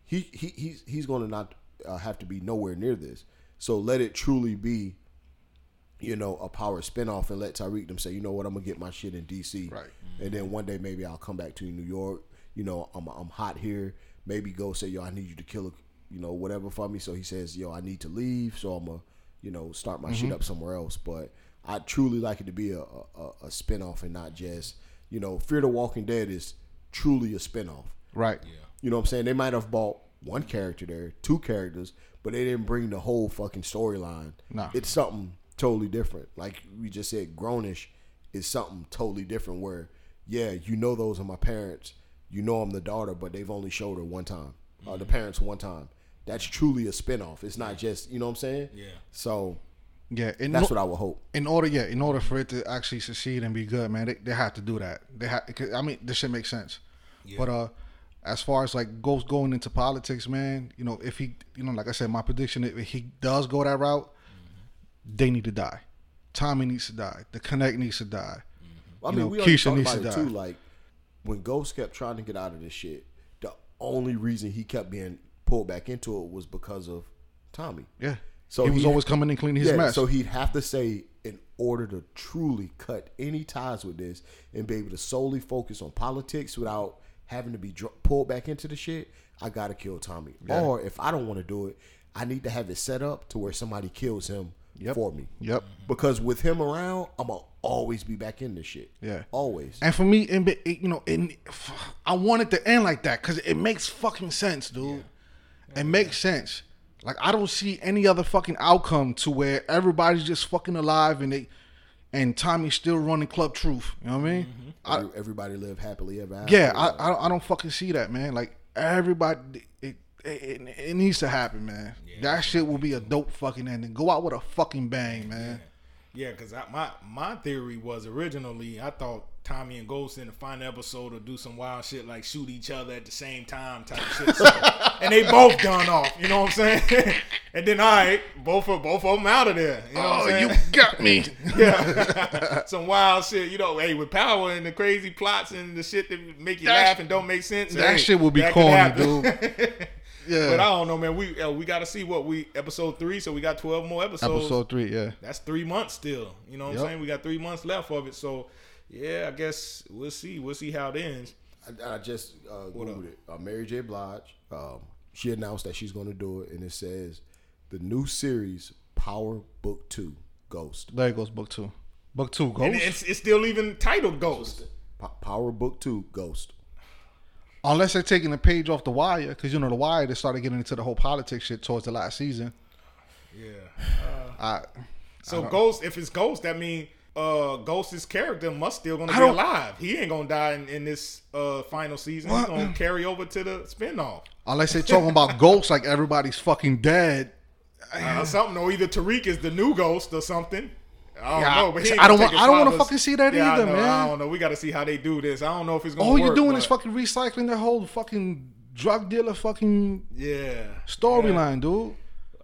he he he's he's going to not uh, have to be nowhere near this. So let it truly be, you know, a power spinoff, and let Tariq them say, you know what, I'm gonna get my shit in DC, Right. And then one day maybe I'll come back to New York. You know, I'm I'm hot here. Maybe go say, yo, I need you to kill a, you know, whatever for me. So he says, yo, I need to leave. So I'm gonna, you know, start my shit up somewhere else. But I truly like it to be a, a a spinoff and not just, you know, Fear the Walking Dead is truly a spinoff. Right. You know what I'm saying? They might have bought one character there, two characters, but they didn't bring the whole fucking storyline. Nah. It's something totally different. Like we just said, Grownish is something totally different where, yeah, you know those are my parents. You know I'm the daughter, but they've only showed her one time. Uh, Mm-hmm. the parents one time. That's truly a spinoff. It's not just, you know what I'm saying? Yeah. So Yeah. In that's no- what I would hope. in order, yeah, in order for it to actually succeed and be good, man, they, they have to do that. They have, I mean, this shit makes sense. But uh, as far as like Ghost going into politics, man, you know, if he, you know, like I said, my prediction, if he does go that route, they need to die. Tommy needs to die. The Connect needs to die. I You mean, know, we Keisha needs about to it die. too. Like when Ghost kept trying to get out of this shit, the only reason he kept being pulled back into it was because of Tommy. Yeah. So he was he- always coming and cleaning his yeah, mess. so he'd have to say, in order to truly cut any ties with this and be able to solely focus on politics without having to be pulled back into the shit, I gotta kill Tommy. Or if I don't want to do it, I need to have it set up to where somebody kills him Yep. for me. Yep. Because with him around, I'm gonna always be back in this shit. Yeah. always. And for me, it- you know, it, I want it to end like that because it makes fucking sense, dude. It makes sense. Like I don't see any other fucking outcome to where everybody's just fucking alive and they and Tommy's still running Club Truth. You know what I mean? Mm-hmm. I, everybody live happily ever after. yeah, I, I don't I don't fucking see that, man. Like everybody, it it, it, it needs to happen, man. That shit will be a dope fucking ending. Go out with a fucking bang, man. Yeah, because my my theory was originally I thought Tommy and Ghost in the final episode will do some wild shit like shoot each other at the same time type shit, So- and they both done off. You know what I'm saying? and then all right, both of both of them out of there. You know what I'm saying? you got me. yeah, some wild shit. You know, hey, with power and the crazy plots and the shit that make you That- laugh and don't make sense. that hey, shit will be that corny, dude. Yeah. But I don't know, man. We uh, we got to see what we episode three, so we got twelve more episodes. Episode three, yeah. That's three months still. You know what Yep. I'm saying? We got three months left of it. So, yeah, I guess we'll see. We'll see how it ends. I, I just uh, googled it. Uh, Mary J. Blige. Um, she announced that she's going to do it, and it says the new series Power Book Two Ghost. There it goes book two. Book two, And Ghost. it's, it's still even titled Ghost. Po- Power Book Two Ghost. Unless they're taking the page off the wire, because you know the wire they started getting into the whole politics shit towards the last season. Yeah. I So Ghost, if it's Ghost, that means uh, Ghost's character must still gonna I be don't- alive. He ain't gonna die in, in this uh, final season. He's gonna carry over to the spinoff. unless they're talking about ghosts like everybody's fucking dead. Uh, something or either Tariq is the new Ghost or something. I don't Yeah, know, but I don't want- I don't wanna fucking see that Yeah, I either, know, man. I don't know. We got to see how they do this. I don't know if it's gonna. All you're doing but- is fucking recycling the whole fucking drug dealer fucking yeah storyline, dude.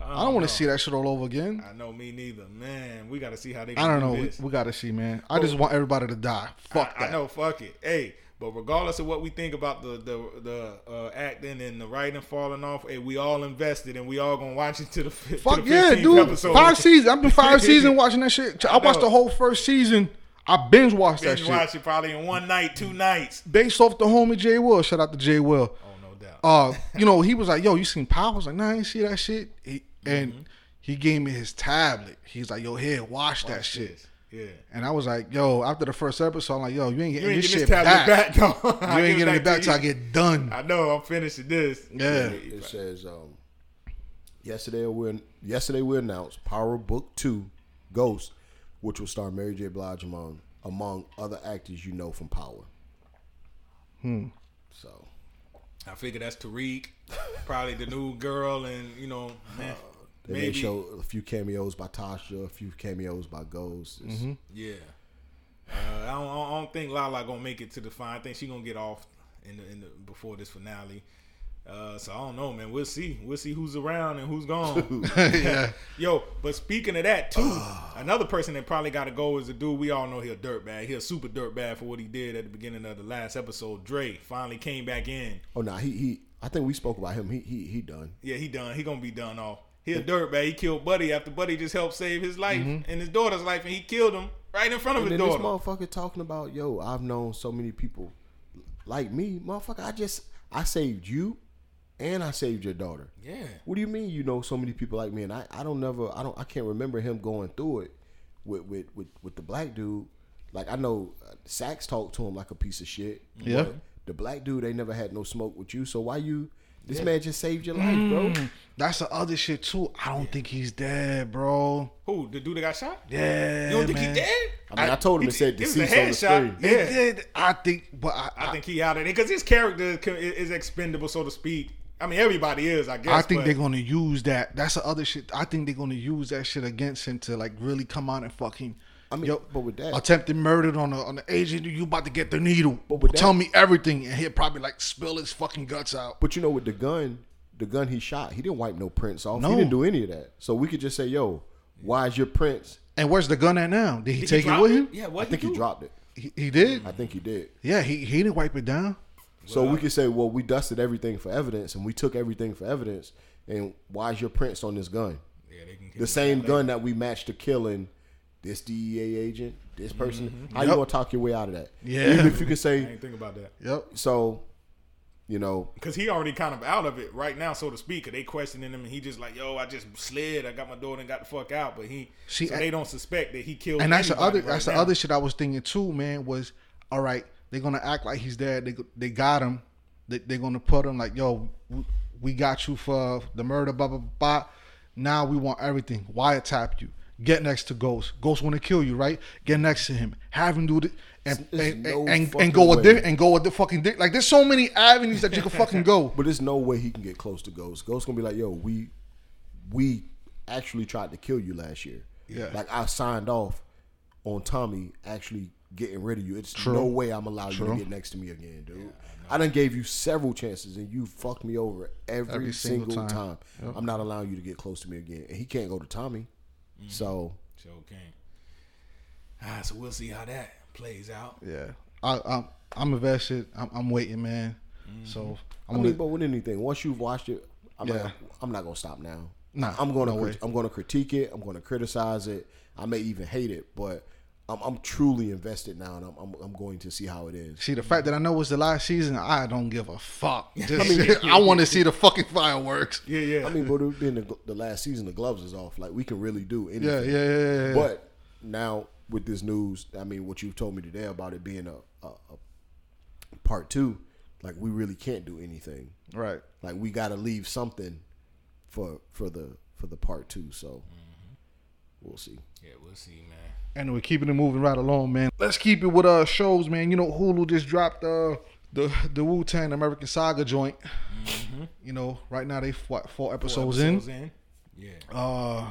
I don't want to see that shit all over again. I know me neither, man. We got to see how they. I don't do know. We, we got to see, man. I just want everybody to die. Fuck I, that. I know, fuck it. Hey, but regardless of what we think about the the the uh, acting and the writing falling off, hey, we all invested and we all gonna watch it to the fi- to the yeah, dude. Episode. Five seasons. I've been five seasons watching that shit. I watched the whole first season. I binge watched that Binge shit. watch it probably in one night, two nights. Based off the homie Jay Will. Shout out to Jay Will. Oh no doubt. Uh, you know, he was like, "Yo, you seen Power?" I was like, "Nah, I ain't see that shit." He, and Mm-hmm. he gave me his tablet. He's like, "Yo, here, watch, that Watch shit." this. Yeah. And I was like, "Yo," after the first episode, I'm like, "Yo, you ain't getting You ain't this getting shit this tablet back. back, though. You ain't getting it back to till I get done." I know. I'm finishing this. Yeah. It says um, yesterday we yesterday we announced Power Book Two Ghost, which will star Mary J. Blige among among other actors you know from Power. Hmm. So I figure that's Tariq, probably the new girl, and you know, man, they may show a few cameos by Tasha, a few cameos by Ghost. It's- Yeah. Uh, I, don't, I don't think Lala gonna make it to the final. I think she gonna get off in the, in the before this finale. Uh, so I don't know, man. We'll see. We'll see who's around and who's gone. yeah. Yo, but speaking of that too, another person that probably got to go is a dude we all know he a dirtbag. He a super dirtbag for what he did at the beginning of the last episode. Dre finally came back in. Oh no, he he. I think we spoke about him. He he he done. Yeah, he done. He gonna be done off. He a dirtbag. He killed Buddy after Buddy just helped save his life and his daughter's life, and he killed him right in front of And his then this motherfucker talking about, yo, I've known so many people like me, motherfucker. I just I saved you, and I saved your daughter. Yeah. What do you mean you know so many people like me? And I, I don't never I don't I can't remember him going through it with with with, with the black dude. Like I know uh, Saxe talked to him like a piece of shit. Yeah. but The black dude ain't never had no smoke with you. So why you? This man just saved your life, bro. Mm. That's the other shit too. I don't think he's dead, bro. Who? The dude that got shot? Yeah, You don't think man. he dead? I mean, I, told him He- it said it was a deceased on the headshot. screen. They Yeah. did. I think, but I, I think he out of it because his character is, is expendable, so to speak. I mean, everybody is, I guess. I think but they're gonna use that. That's the other shit. I think they're gonna use that shit against him to like really come out and fucking. I mean, yo, but with that, attempted murder on the on the agent. You about to get the needle? But with tell that- me everything, and he'll probably like spill his fucking guts out. But you know, with the gun, the gun he shot, he didn't wipe no prints off. No. He didn't do any of that. So we could just say, yo, Why is your prints?" And where's the gun at now? Did he Did take it drop with him? Yeah, what I think he do? dropped it. He, he did. I think he did. Yeah, he he didn't wipe it down. So we could say, well, we dusted everything for evidence, and we took everything for evidence. And why is your prints on this gun? Yeah, they can The same gun that we matched to killing this DEA agent, this person. Mm-hmm. How you gonna talk your way out of that? Yeah. Even if you can I say ain't think about that. Yep. so, you know, Because he already kind of out of it right now, so to speak. 'cause they questioning him, and he just like, "Yo, I just slid. I got my daughter and got the fuck out." But he, See, so I- they don't suspect that he killed. And that's the other right that's the other shit I was thinking too, man. Was all right. They're gonna act like he's dead. They they got him. They, they're gonna put him like, yo, we- we got you for the murder, blah blah blah. Now we want everything. Wiretap you. Get next to Ghost. Ghost want to kill you, right? Get next to him. Have him do it, and and, no and, and go with di- and go with the fucking dick. Like there's so many avenues that you can fucking go. but there's no way he can get close to Ghost. Ghost gonna be like, yo, we we actually tried to kill you last year. Yeah. Like I signed off on Tommy actually getting rid of you. It's True. no way I'm allowed you to get next to me again, dude. I done gave you several chances and you fucked me over every, Every single single, time. time. I'm not allowing you to get close to me again. And he can't go to Tommy. Mm. So So okay. Ah, so we'll see how that plays out. Yeah, I, I'm I'm invested. I'm, I'm waiting, man. Mm-hmm. So I I'm mean, gonna. but with anything, once you've watched it, I'm, Yeah. not, I'm not gonna stop now. Nah, I'm gonna no crit- I'm gonna critique it. I'm gonna criticize it. I may even hate it, but I'm, I'm truly invested now, and I'm, I'm I'm going to see how it is. See the fact that I know it's the last season, I don't give a fuck. Just, I, want to see the fucking fireworks. Yeah, yeah. I mean, but it being the, the last season, the gloves is off. Like we can really do anything. Yeah, yeah, yeah, yeah. yeah. But now with this news, I mean, what you've told me today about it being a, a, a part two, like we really can't do anything. right. Like we got to leave something for for the for the part two. So mm-hmm. we'll see. Yeah, we'll see, man. Anyway, keeping it moving right along, man. Let's keep it with uh shows, man. You know, Hulu just dropped uh the the Wu Tang American Saga joint. You know, right now they what four Four episodes, episodes in. in. Yeah. Uh,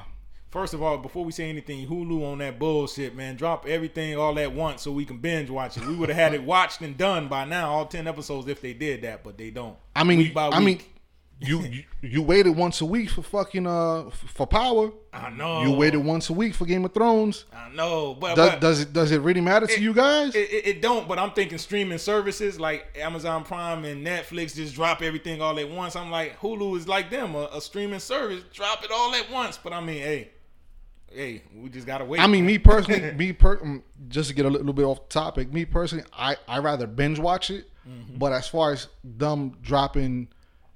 First of all, before we say anything, Hulu on that bullshit, man. Drop everything all at once so we can binge watch it. We would have had it watched and done by now, all ten episodes, if they did that, but they don't. I mean, Week by I mean, week. you, you you waited once a week for fucking uh for Power. I know. You waited once a week for Game of Thrones. I know, but, Does, but does it does it really matter to you guys? It, it, it don't, but I'm thinking streaming services like Amazon Prime and Netflix just drop everything all at once. I'm like, Hulu is like them, a, a streaming service, drop it all at once. But I mean, hey, hey, we just gotta wait. I mean, me personally, me per um, just to get a little bit off topic. Me personally, I I rather binge watch it. Mm-hmm. But as far as them dropping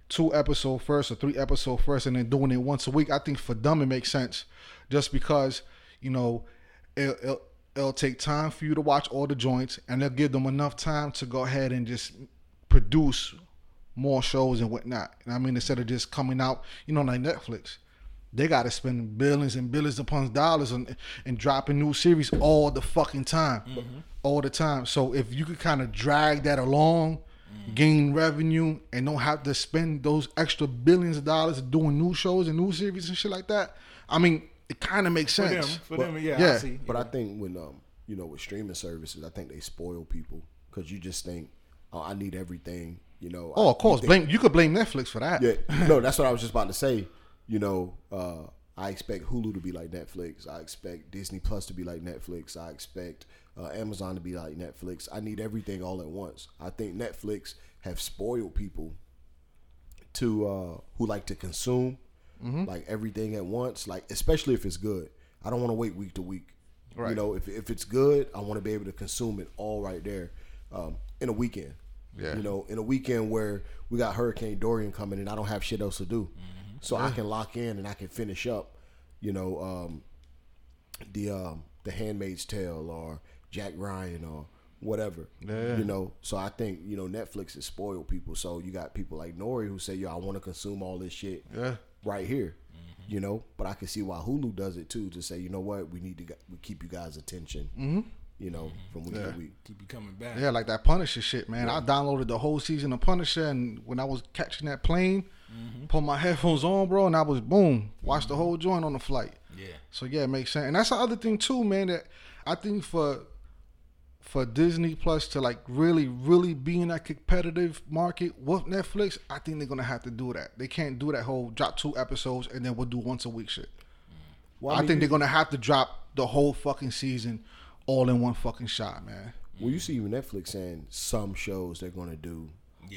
two episode first or three episode first and then doing it once a week, I think for them it makes sense. Just because you know it, it'll, it'll take time for you to watch all the joints, and they'll give them enough time to go ahead and just produce more shows and whatnot. And I mean, instead of just coming out, you know, like Netflix, they got to spend billions and billions upon dollars and and dropping new series all the fucking time, mm-hmm. all the time. So if you could kind of drag that along, gain revenue, and don't have to spend those extra billions of dollars doing new shows and new series and shit like that, I mean, it kind of makes sense. for them, sense. for them, yeah, I see. But I think when um you know with streaming services, I think they spoil people because you just think, oh, I need everything. You know. Oh, I- of course. you think- Blame you could blame Netflix for that. Yeah, no, that's what I was just about to say. You know, uh, I expect Hulu to be like Netflix. I expect Disney Plus to be like Netflix. I expect uh, Amazon to be like Netflix. I need everything all at once. I think Netflix have spoiled people to uh, who like to consume like everything at once. Like especially if it's good. I don't want to wait week to week. Right. You know, if if it's good, I want to be able to consume it all right there um, in a weekend. Yeah. You know, in a weekend where we got Hurricane Dorian coming and I don't have shit else to do. So I can lock in and I can finish up, you know, um, the um, the Handmaid's Tale or Jack Ryan or whatever. Yeah. You know, so I think you know Netflix has spoiled people. So you got people like Nori who say, "Yo, I want to consume all this shit Yeah. right here." Mm-hmm. You know, but I can see why Hulu does it too to say, you know what, we need to we keep you guys' attention. Mm-hmm. You know, mm-hmm. from week to week. keep you coming back. Yeah, like that Punisher shit, man. I downloaded the whole season of Punisher, and when I was catching that plane, mm-hmm. put my headphones on, bro, and I was boom, watched the whole joint on the flight. Yeah. So yeah, it makes sense. And that's the other thing too, man. That I think for for Disney Plus to like really, really be in that competitive market with Netflix, I think they're gonna have to do that. They can't do that whole drop two episodes and then we'll do once a week shit. Mm. Well, I I, mean, think they're gonna have to drop the whole fucking season all in one fucking shot, man. Well, you see even Netflix saying some shows they're gonna do.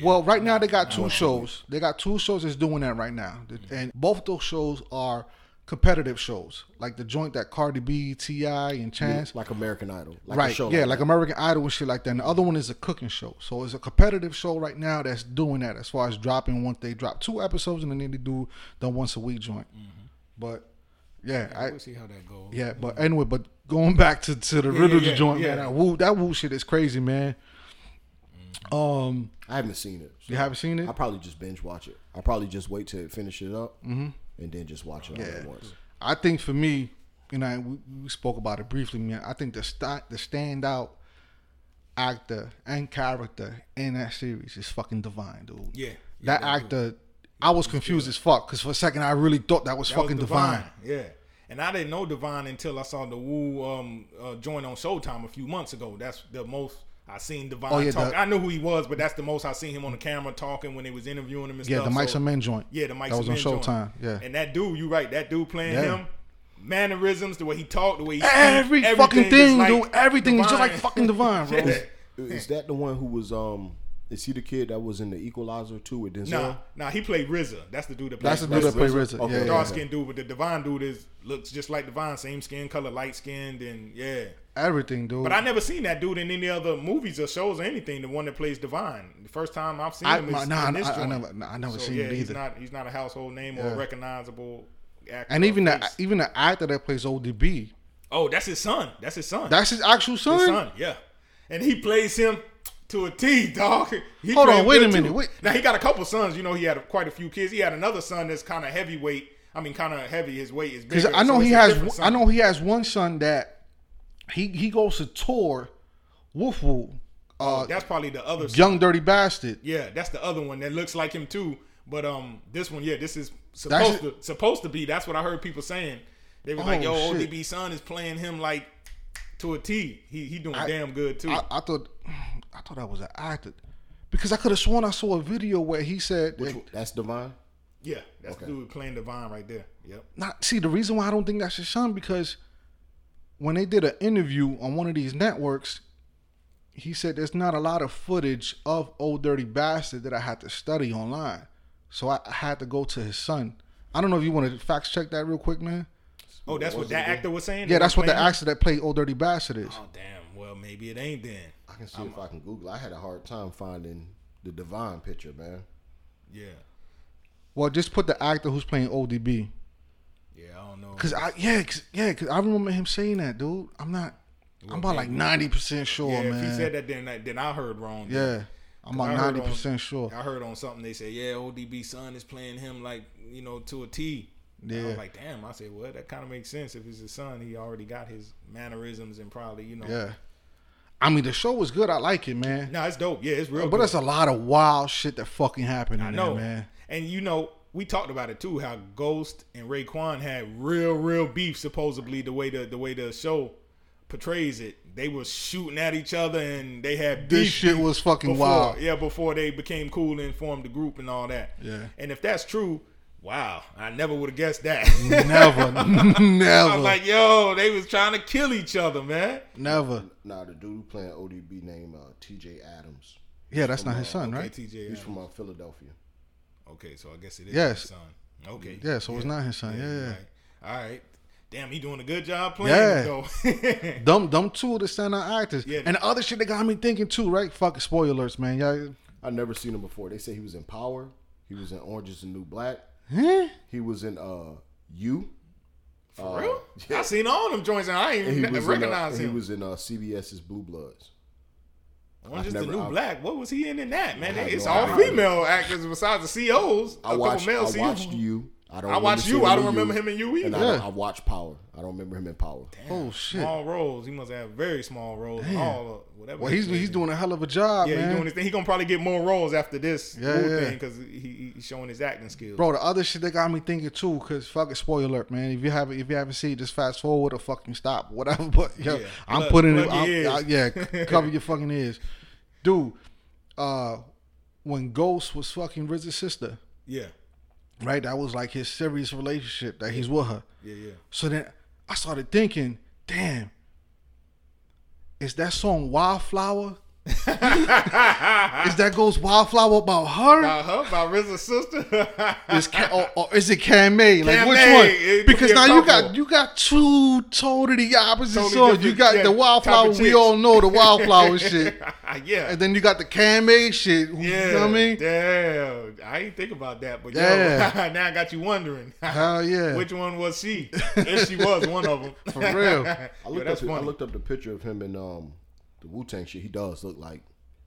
well, right now they got two shows. They got two shows that's doing that right now, mm. and both those shows are competitive shows, like the joint that Cardi B, T.I., and Chance. like American Idol, like a right, show yeah, like like. American Idol and shit like that. And the other one is a cooking show. So it's a competitive show right now that's doing that as far as dropping once they drop two episodes and then they do the once a week joint. Mm-hmm. But yeah, I We'll see how that goes. yeah, but anyway, but going back to, to the Riddle yeah, joint, yeah. man, that Wu that Wu shit is crazy, man. Mm. Um, I haven't seen it. so you haven't seen it? I'll probably just binge watch it. I'll probably just wait to finish it up mm-hmm. And then just watch it all at once. I think for me, you know, we, we spoke about it briefly, man. I think the st- the standout actor and character in that series is fucking Divine, dude. Yeah, yeah, that that actor. I was confused as fuck because for a second I really thought that was That was fucking Divine. Yeah. And I didn't know Divine until I saw the Wu um, uh, joint on Showtime a few months ago. That's the most I seen Divine Oh, yeah, talk. the- I knew who he was, but that's the most I seen him on the camera talking when they was interviewing him and Yeah, stuff. the Mike so- Some Men joint. Yeah, the Mike that was on Some Men Showtime. joint. Yeah, And that dude, you right, that dude playing Yeah. him, mannerisms, the way he talked, the way he every speak, fucking everything is thing, like dude. Everything is just like fucking Divine, bro. Yeah. Is that the one who was um? Is he the kid that was in the Equalizer too with Denzel? Nah, nah, he played RZA. That's the dude that plays That's the dude that That's played RZA. RZA. Okay, Yeah, yeah, dark yeah. skinned dude, but the Divine dude is looks just like Divine, same skin color, light skinned, and yeah. Everything, dude. But I never seen that dude in any other movies or shows or anything. The one that plays Divine. The first time I've seen I- him is nah, in this I- I never- nah, I never so, seen yeah, it He's either. not he's not a household name Yeah. or recognizable actor. and even the even the actor that plays ODB, oh, that's his son. That's his son. that's his actual son. his son. Yeah, and he plays him to a T, dog. He Hold on, wait a minute, wait. Now he got a couple sons. You know, he had quite a few kids. He had another son that's kind of heavyweight. I mean, kind of heavy. His weight is Because bigger. I know so he has. I know he has one son that he he goes to tour, Woof Woo, uh, That's probably the other. son. young dirty bastard. Yeah, that's the other one that looks like him too. But um, this one, yeah, this is supposed to supposed to be. That's what I heard people saying. They was like, Oh, "Yo, shit. ODB son is playing him like to a T. He he doing I- damn good too." I, I thought, I thought that was an actor, because I could have sworn I saw a video where he said, Which that- that's Divine. yeah, that's Okay. the dude playing Divine right there. Yep. not see the reason why I don't think that's his son because when they did an interview on one of these networks, he said there's not a lot of footage of Old Dirty Bastard that I had to study online, so I, I had to go to his son. I don't know if you want to fact check that real quick, man. Oh, that's what was it that actor was saying. Yeah, that's what the actor that played Old Dirty Bastard is. Oh damn. Well, maybe it ain't then. I can see if I can Google. I had a hard time finding the Divine picture, man. Yeah. Well, just put the actor who's playing ODB. Yeah, I don't know. Cause I yeah, cause, yeah, cause I remember him saying that, dude. I'm not. I'm about like ninety percent sure, yeah, man. if he said that, then I- then I heard wrong. yeah, I'm I about heard ninety on- percent sure. I heard on something they said, yeah, ODB son is playing him like you know to a T. And I Yeah. was like, damn. I said, well, that kind of makes sense. If it's his son, he already got his mannerisms and probably you know. Yeah. I mean, the show was good. I like it, man. No, it's dope. Yeah, it's real. but good. there's a lot of wild shit that fucking happened in I know, there, man. And you know, we talked about it too. How Ghost and Raekwon had real, real beef. Supposedly, the way the the way the show portrays it, they were shooting at each other, and they had This beef shit was fucking before, wild. Yeah, before they became cool and formed the group and all that. Yeah. And if that's true, wow, I never would have guessed that. Never, never. I never, was like, yo, they was trying to kill each other, man. never. Nah, the dude playing ODB named uh, T.J. Atoms. Yeah, that's not his son, Okay, right? TJ. He's from uh, Philadelphia. Okay, so I guess it is Yes. his son. Okay. Yeah, so it's not his son. Yeah, yeah. Right. All right. Damn, he doing a good job playing Yeah. it, though. Them, them two of the standout actors. Yeah. And the other shit that got me thinking too, right? Fucking spoilers, man. Y'all, I never seen him before. They say he was in Power. He was in Orange Is the New Black. huh? He was in uh You. For real? I seen all them joints and I ain't And even recognize in, uh, him. He was in uh, CBS's Blue Bloods. Orange is the never- new I've- black. What was he in in that, man? It's no all idea. female actors besides the COs. I a watched. male I COs. watched You. I don't. I watched you. I don't him in remember him in you either. I, Yeah. I watched Power. I don't remember him in Power. Oh shit. Small roles. He must have very small roles. Damn. All of whatever. Well, he's plays he's in. doing a hell of a job, Yeah, man. he's doing his thing. He gonna probably get more roles after this Yeah, Wu yeah. thing because he, he's showing his acting skills. Bro, the other shit that got me thinking too, cause fucking spoiler alert, man. If you haven't, if you haven't seen, just fast forward or fucking stop, whatever. But yo, Yeah. I'm Plug- putting it. plug I'm. I- yeah, cover your fucking ears, dude. Uh, when Ghost was fucking RZA's sister, Yeah. right? That was like his serious relationship that he's with her. Yeah, yeah. So then I started thinking, damn, is that song Wildflower? is that goes Wildflower about her? About her, about RZA's sister. Is Ca- or, or is it Camay? Like Cam which May. one? It Because now you got you got two totally opposite Totally songs. You got yeah, the Wildflower. We all know the Wildflower shit, yeah. and then you got the Camay shit. who- yeah. You know what I mean? Damn. I ain't think about that, but Yeah. yo, now I got you wondering. Hell yeah. Which one was she? if she was one of them. For real. I looked, that's up, I looked up the picture of him and um, the Wu Tang shit. He does look like.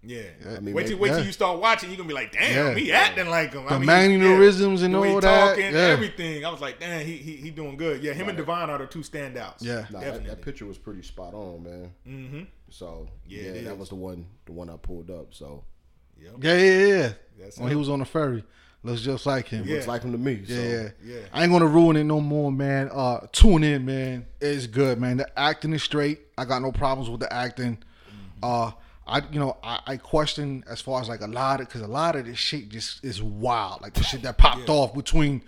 Yeah. I mean, wait till maybe- wait till yeah. you start watching, you're gonna be like, damn, Yeah. he acting like him. The I mean, mannerisms and the way he all that, talking, yeah. everything. I was like, damn, he he, he doing good. Yeah, him and Devon are the two standouts. Yeah. Nah, that, definitely. that picture was pretty spot on, man. mm-hmm. So Yeah, yeah, it was the one, the one I pulled up. So Yeah, yeah, yeah. That's when it. he was on the ferry, looks just like him. Yeah. looks like him to me. Yeah, so. yeah. Yeah. I ain't gonna ruin it no more, man. Uh, tune in, man. It's good, man. The acting is straight. I got no problems with the acting. Uh, I, you know, I, I question as far as like a lot of, because a lot of this shit just is wild. Like the shit that popped off between,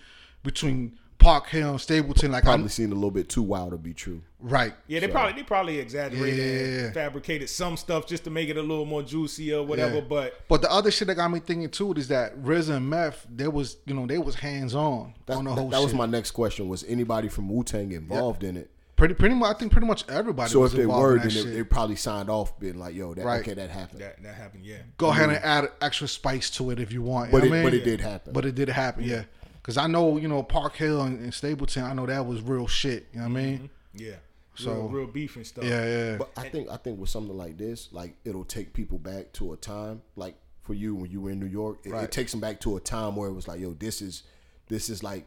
between Park Hill and Stapleton. Like Probably I'm seemed a little bit too wild to be true. right. Yeah, they probably they probably exaggerated Yeah. and fabricated some stuff just to make it a little more juicy or whatever. Yeah. But But the other shit that got me thinking too is that RZA and Meth, there was, you know, they was hands on That, on the that- whole that shit. was my next question. Was anybody from Wu Tang involved in it? Pretty, pretty much. I think pretty much everybody. So was if they involved were, in then that they, shit. they probably signed off, being like, "Yo, that Right. okay, that happened." that that happened, yeah. go ahead and add extra spice to it if you want. But you it, know what but mean? it did happen. But it did happen, yeah. Because I know, you know, Park Hill and, and Stapleton, I know that was real shit. You know what I mean? Mm-hmm. Yeah. So- real, real beef and stuff. Yeah, yeah. But I think I think with something like this, like it'll take people back to a time like for you when you were in New York. It, Right. it takes them back to a time where it was like, yo, this is this is like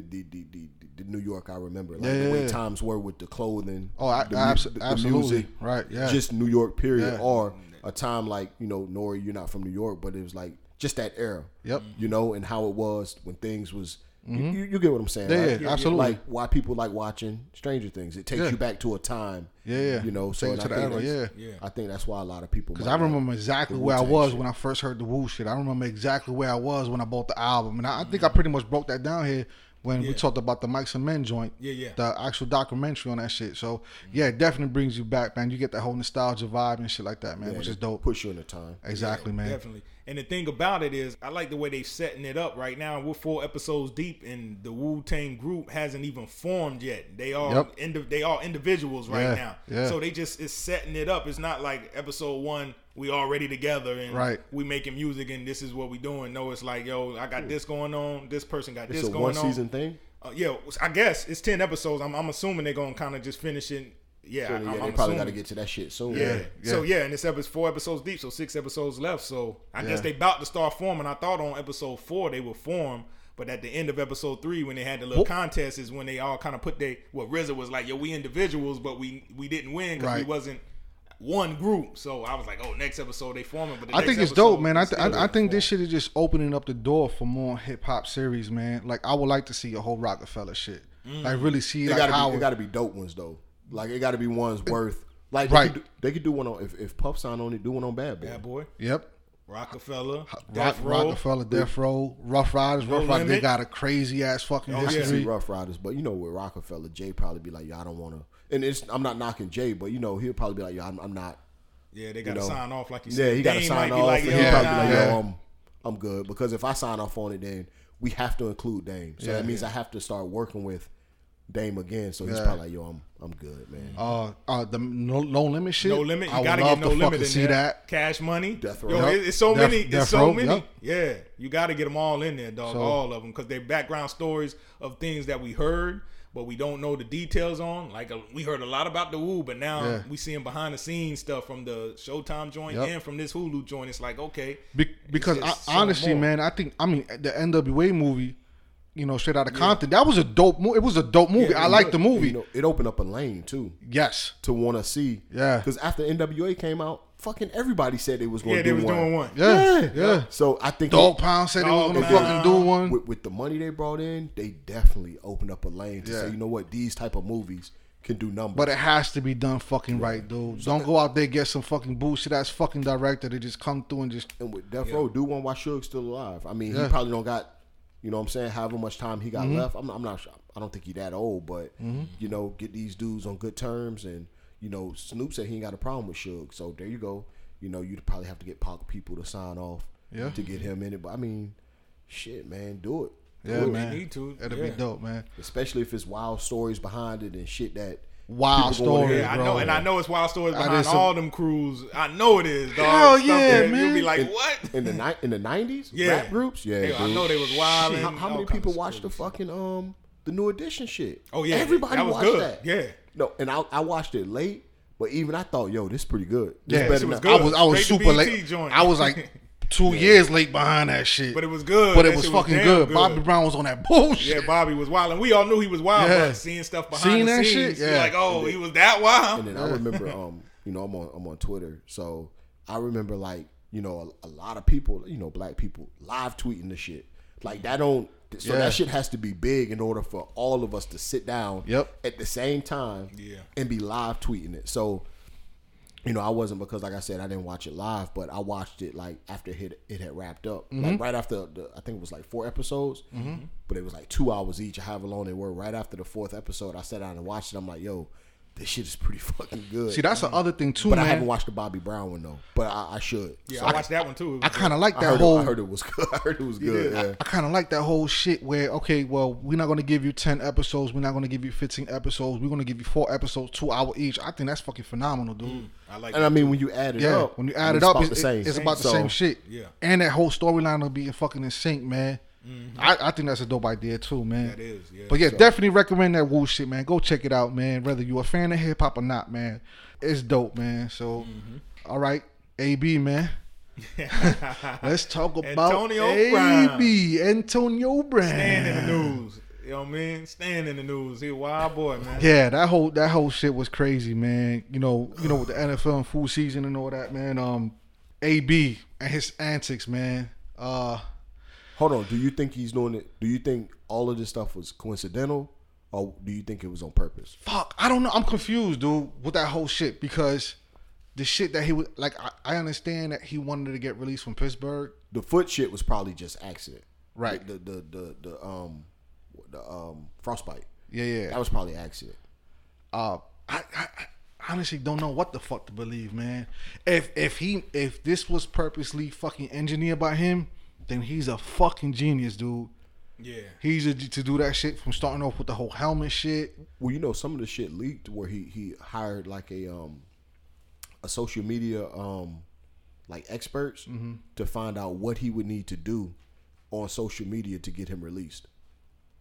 the the the, the, the New York I remember, like Yeah, the way yeah. times were with the clothing. Oh, I- the, abs- the- the absolutely. music, Right, yeah. just New York period, Yeah. or a time like you know, Nori, you're not from New York, but it was like just that era. Yep. You know, and how it was when things was. You, you, you get what I'm saying? Mm-hmm. Yeah, right? yeah, absolutely. Like why people like watching Stranger Things. It takes Yeah. you back to a time. Yeah, yeah. You know, so Take and it I to the think era, that's- yeah. Yeah. I think that's why a lot of people. Because might I like remember exactly where I was shit. when I first heard the Wu shit. I remember exactly where I was when I bought the album. And I, I think I pretty much broke that down here when we talked about the Mics and Men joint. Yeah, yeah. The actual documentary on that shit. So, yeah, it definitely brings you back, man. You get that whole nostalgia vibe and shit like that, man, Yeah, which is dope. Push you in the time. Exactly, Yeah, man. Definitely. And the thing about it is, I like the way they setting it up right now. We're four episodes deep, and the Wu Tang group hasn't even formed yet. They are Yep. indi- they are individuals right Yeah, now. yeah. So they just is setting it up. It's not like episode one. We already together and Right. we making music and this is what we doing. No, it's like yo, I got this going on. This person got It's this a going one on. season thing. Uh, yeah, I guess it's ten episodes. I'm, I'm assuming they're gonna kind of just finish it. Yeah, So I, yeah, I'm, they I'm probably got to get to that shit soon. Yeah. Yeah. So yeah, and this episode four episodes deep, so six episodes left. So I Yeah. guess they about to start forming. I thought on episode four they would form, but at the end of episode three, when they had the little Whoop. contest, is when they all kind of put their. what RZA was like, yo, we individuals, but we we didn't win because we wasn't one group. So I was like, oh, next episode they forming. But the I think it's dope, man. I, th- I, I think this shit is just opening up the door for more hip hop series, man. Like I would like to see a whole Rockefeller shit. Like really see It like got to how be. It got to be dope ones though. Like it got to be ones worth. Like Right. They could, do, they could do one on if if Puff signed on it, do one on Bad Boy. Bad boy, Yep. Rockefeller, Rock, Death Row. Rockefeller, Death Row, Ruff Ryders, Ruff Ryders. They got a crazy ass fucking Oh, yeah. History. see Ruff Ryders, but you know with Rockefeller, Jay probably be like, "Yo, I don't want to." And it's I'm not knocking Jay, but you know he'll probably be like, "Yo, I'm, I'm not." Yeah, they got to know. sign off like you Yeah, he got to sign off. like, and yo, he probably be nah. like, Yeah. "Yo, I'm I'm good." Because if I sign off on it, then we have to include Dame. So Yeah. that means I have to start working with Dame again. So he's Yeah. probably like, "Yo, I'm I'm good, man." Uh, uh, the no, no limit shit. No limit. You I gotta love get no to limit fucking in see there. that. Cash money. Death Yo, Row. it- it's so Death- many. Death it's so Row, many. yep. Yeah, you got to get them all in there, dog. So- all of them, because they're background stories of things that we heard, but we don't know the details on. Like uh, we heard a lot about the Wu, but now Yeah. we seeing behind the scenes stuff from the Showtime joint Yep. and from this Hulu joint. It's like okay, Be- because I, honestly, more. man, I think I mean the NWA movie, you know, straight out of Compton, that was a dope movie. It was a dope movie. Yeah, I it like was. the movie. You know, it opened up a lane too yes. to want to see. Yeah. Because after NWA came out, fucking everybody said they was going yeah, to they was one. doing one. Yeah. Yeah. So I think Dogg Pound said they was gonna fucking do one. with, with the money they brought in, they definitely opened up a lane to Yeah. say, you know what, these type of movies can do numbers. But it has to be done fucking right, dude. Don't go out there get some fucking bullshit ass fucking director to just come through and just and with Death Row, do one while Suge's still alive. I mean, Yeah. he probably don't got You know what I'm saying? However much time he got mm-hmm. left, I'm, I'm not sure. I don't think he that old, but mm-hmm. you know, get these dudes on good terms, and you know, Snoop said he ain't got a problem with Suge, so there you go. You know, you'd probably have to get Pac people to sign off, Yeah. to get him in it. But I mean, shit, man, do it. Yeah, Do it. man. need to, That'd yeah. be dope, man. Especially if it's wild stories behind it and shit that Wild people gonna story. Yeah, I know, and I know it's wild stories I did behind some- all them crews. I know it is, dog. Hell yeah, that man. You'll be like, in, what? in the ni- in the nineties, Yeah. rap groups. Yeah, Hey, I know they was wild. Shit, how, how many people watched the fucking um the new edition shit? Oh yeah, everybody that was watched good. that. Yeah, No, and I, I watched it late, but even I thought, yo, this is pretty good. This Yeah, better was I was I was Straight super late. joint. I was like two years late behind that shit. but it was good. But it was fucking damn good. Bobby Brown was on that bullshit. Yeah, Bobby was wild, and we all knew he was wild. Yeah. But seeing stuff behind Seeing the that scenes, shit? Yeah. like, oh, he was that wild. And then I remember, um, you know, I'm on I'm on Twitter, so I remember like, you know, a, a lot of people, you know, black people live tweeting the shit. Like that don't. So Yeah. that shit has to be big in order for all of us to sit down Yep. at the same time Yeah. and be live tweeting it. So, you know, I wasn't because, like I said, I didn't watch it live, but I watched it like after it had, it had wrapped up, Mm-hmm. like right after the I think it was like four episodes, but it was like two hours each, or however long they were. Right after the fourth episode, I sat down and watched it. I'm like, yo, this shit is pretty fucking good. See, that's the other thing too, but I haven't watched the Bobby Brown one though, but I, I should. yeah, So I watched that one too. I kind of like that heard, whole. it, I heard it was good. I heard it was good. did? Yeah. I kind of like that whole shit where okay, well, we're not gonna give you ten episodes, we're not gonna give you fifteen episodes, we're gonna give you four episodes, two hour each. I think that's fucking phenomenal, dude. good. I like. And that I mean, too. when you add it Yeah, up, when you add it it's up, about it's, the same. it's about the So, same shit. Yeah. and that whole storyline will be fucking in sync, man. I, I think that's a dope idea too, man. That is, yeah. But yeah, definitely recommend that Wu shit, man. Go check it out, man. Whether you a fan of hip hop or not, man, it's dope, man. So, Mm-hmm. all right, AB, man. Let's talk about Antonio AB, Antonio Brown. Stand in the news. You know what I mean? Stand in the news. He a wild boy, man. Yeah, that whole that whole shit was crazy, man. You know, you know, with the NFL and full season and all that, man. Um, AB and his antics, man. Uh, Hold on. Do you think he's doing it? Do you think all of this stuff was coincidental, or do you think it was on purpose? fuck, I don't know. I'm confused, dude, with that whole shit because the shit that he was like, I, I understand that he wanted to get released from Pittsburgh. The foot shit was probably just accident. Right. The the the, the um the um frostbite. Yeah, yeah. That was probably accident. uh, I, I, I honestly don't know what the fuck to believe, man. If if he if this was purposely fucking engineered by him, then he's a fucking genius, dude. Yeah. He's a, to do that shit from starting off with the whole helmet shit. Well, you know, some of the shit leaked where he he hired like a um a social media um like experts Mm-hmm. to find out what he would need to do on social media to get him released.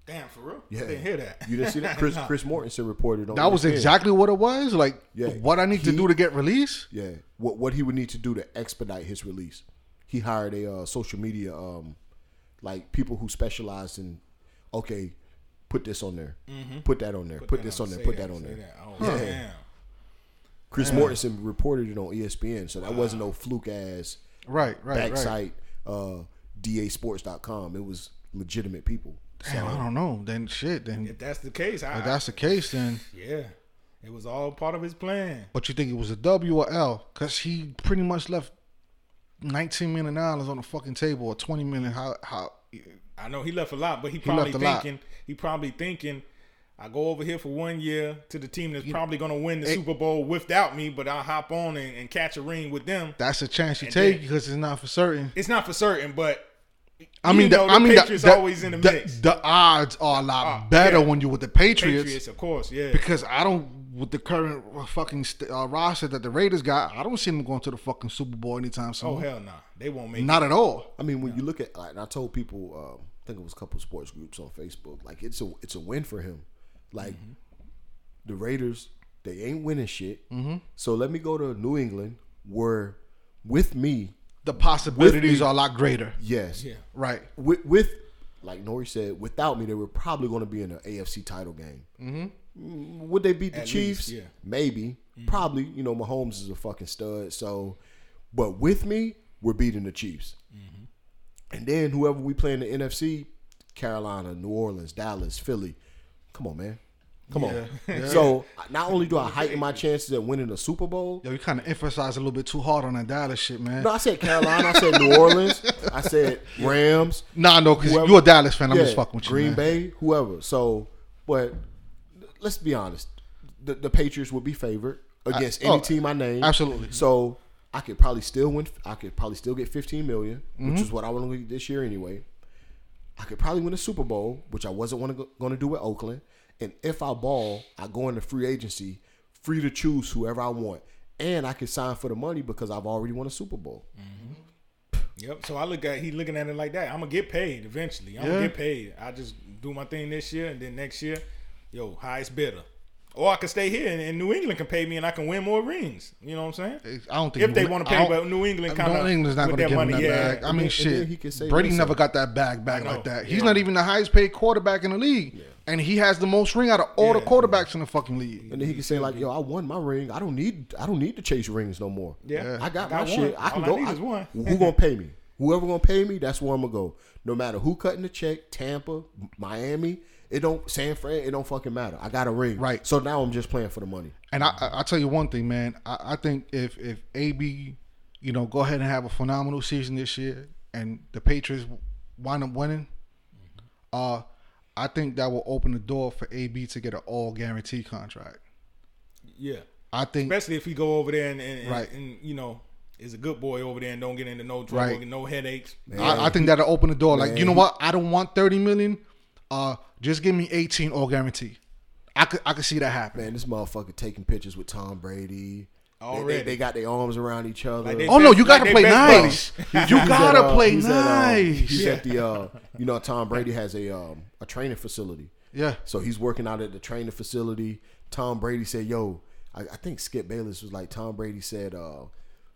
Damn, for real? Yeah, I didn't hear that. You didn't see that? Chris Nah. Chris Mortensen reported on That was ESPN. exactly what it was. Like Yeah. what I need to do to get released. Yeah, what what he would need to do to expedite his release. He hired a uh, social media um like people who specialize in okay, put this on there, put that on there, put, that this on, on there, put that, that on there. that. Oh, Yeah. damn. Chris Mortensen reported it on ESPN, so that wasn't no fluke ass Right, right, right. backsite uh, dasports.com. It was legitimate people. Damn, I don't know. Then shit. Then If that's the case, I, if that's the case, then yeah, it was all part of his plan. but you think it was a W or L? Because he pretty much left nineteen million dollars on the fucking table or twenty million. How how? I know he left a lot, but he probably left a lot. thinking he probably thinking I go over here for one year to the team that's probably going to win the it- Super Bowl without me, but I'll hop on and, and catch a ring with them. That's a chance you And take because it's not for certain. It's not for certain, but I mean, the, I mean, Patriots the, always in the, the- mix. The odds are a lot Ah, better yeah. when you're with the Patriots, Patriots, of course, yeah. because I don't with the current fucking st- uh, roster that the Raiders got. I don't see them going to the fucking Super Bowl anytime soon. oh hell no, they won't make not it. at all. I mean, when you look at, like, and I told people, um, I think it was a couple of sports groups on Facebook, like it's a it's a win for him. Like the Raiders, they ain't winning shit. Mm-hmm. So let me go to New England, where with me, The possibilities me- are a lot greater. yes, Yeah. Right. with, with like Nori said, without me, they were probably going to be in an AFC title game. Mm-hmm. Would they beat the At Chiefs? least, yeah. Maybe, mm-hmm. probably. You know, Mahomes is a fucking stud. So, but with me, we're beating the Chiefs. Mm-hmm. And then whoever we play in the NFC, Carolina, New Orleans, Dallas, Philly. Come on, man. Come on. So not only do I heighten my chances at winning a Super Bowl, Yo, you kind of emphasize a little bit too hard on that Dallas shit, man. no, I said Carolina, I said New Orleans, I said Rams, Nah, no, because you're a Dallas fan. I'm yeah, just fucking with you, Green man. Bay, whoever. So, but let's be honest, the, the Patriots would be favored against I- any oh, team I name. absolutely. So I could probably still win. I could probably still get 15 million, which Mm-hmm. is what I want to get this year anyway. I could probably win a Super Bowl, which I wasn't going to do with Oakland. And if I ball, I go into free agency, free to choose whoever I want, and I can sign for the money because I've already won a Super Bowl. Yep. So I look at he looking at it like that. I'm gonna get paid eventually. I'm Yeah. gonna get paid. I just do my thing this year, and then next year, yo, highest bidder. Or I can stay here, and, and New England can pay me, and I can win more rings. You know what I'm saying? I don't think If they want to pay, don't- but New England kind of New England's not going to their give him money, that yeah. bag. I mean, then- and then shit. he can say Brady listen. never uh, got that bag back like that. He's Yeah. not even the highest paid quarterback in the league, and he has the most ring out of all the Yeah. quarterbacks in the fucking league. And then he can say like, "Yo, I won my ring. I don't need. I don't need to chase rings no more. Yeah. I got, I got my one. shit. I can All I go. need is one. who gonna pay me? Whoever gonna pay me, that's where I'm gonna go. No matter who cutting the check, Tampa, Miami, it don't San Fran, it don't fucking matter. I got a ring. Right. So now I'm just playing for the money. And I, I, I tell you one thing, man. I, I think if if AB, you know, go ahead and have a phenomenal season this year, and the Patriots wind up winning, uh, I think that will open the door for AB to get an all guarantee contract. Yeah. I think Especially if he go over there and, and, and- Right. and, you know is a good boy over there and don't get into no trouble, Right. no headaches. I, I think that'll open the door. Like, you know what? I don't want thirty million. Uh, just give me eighteen all guarantee. I could I could see that happen. Man, this motherfucker taking pictures with Tom Brady. They- They, Already. they got their arms around each other. Like they Oh no, you gotta like play nice. buddies. You gotta at, uh, play he's at, uh, nice. he's at the uh, you know Tom Brady has a um, a training facility. Yeah. So he's working out at the training facility. Tom Brady said, "Yo, I, I think Skip Bayless was like Tom Brady said, uh,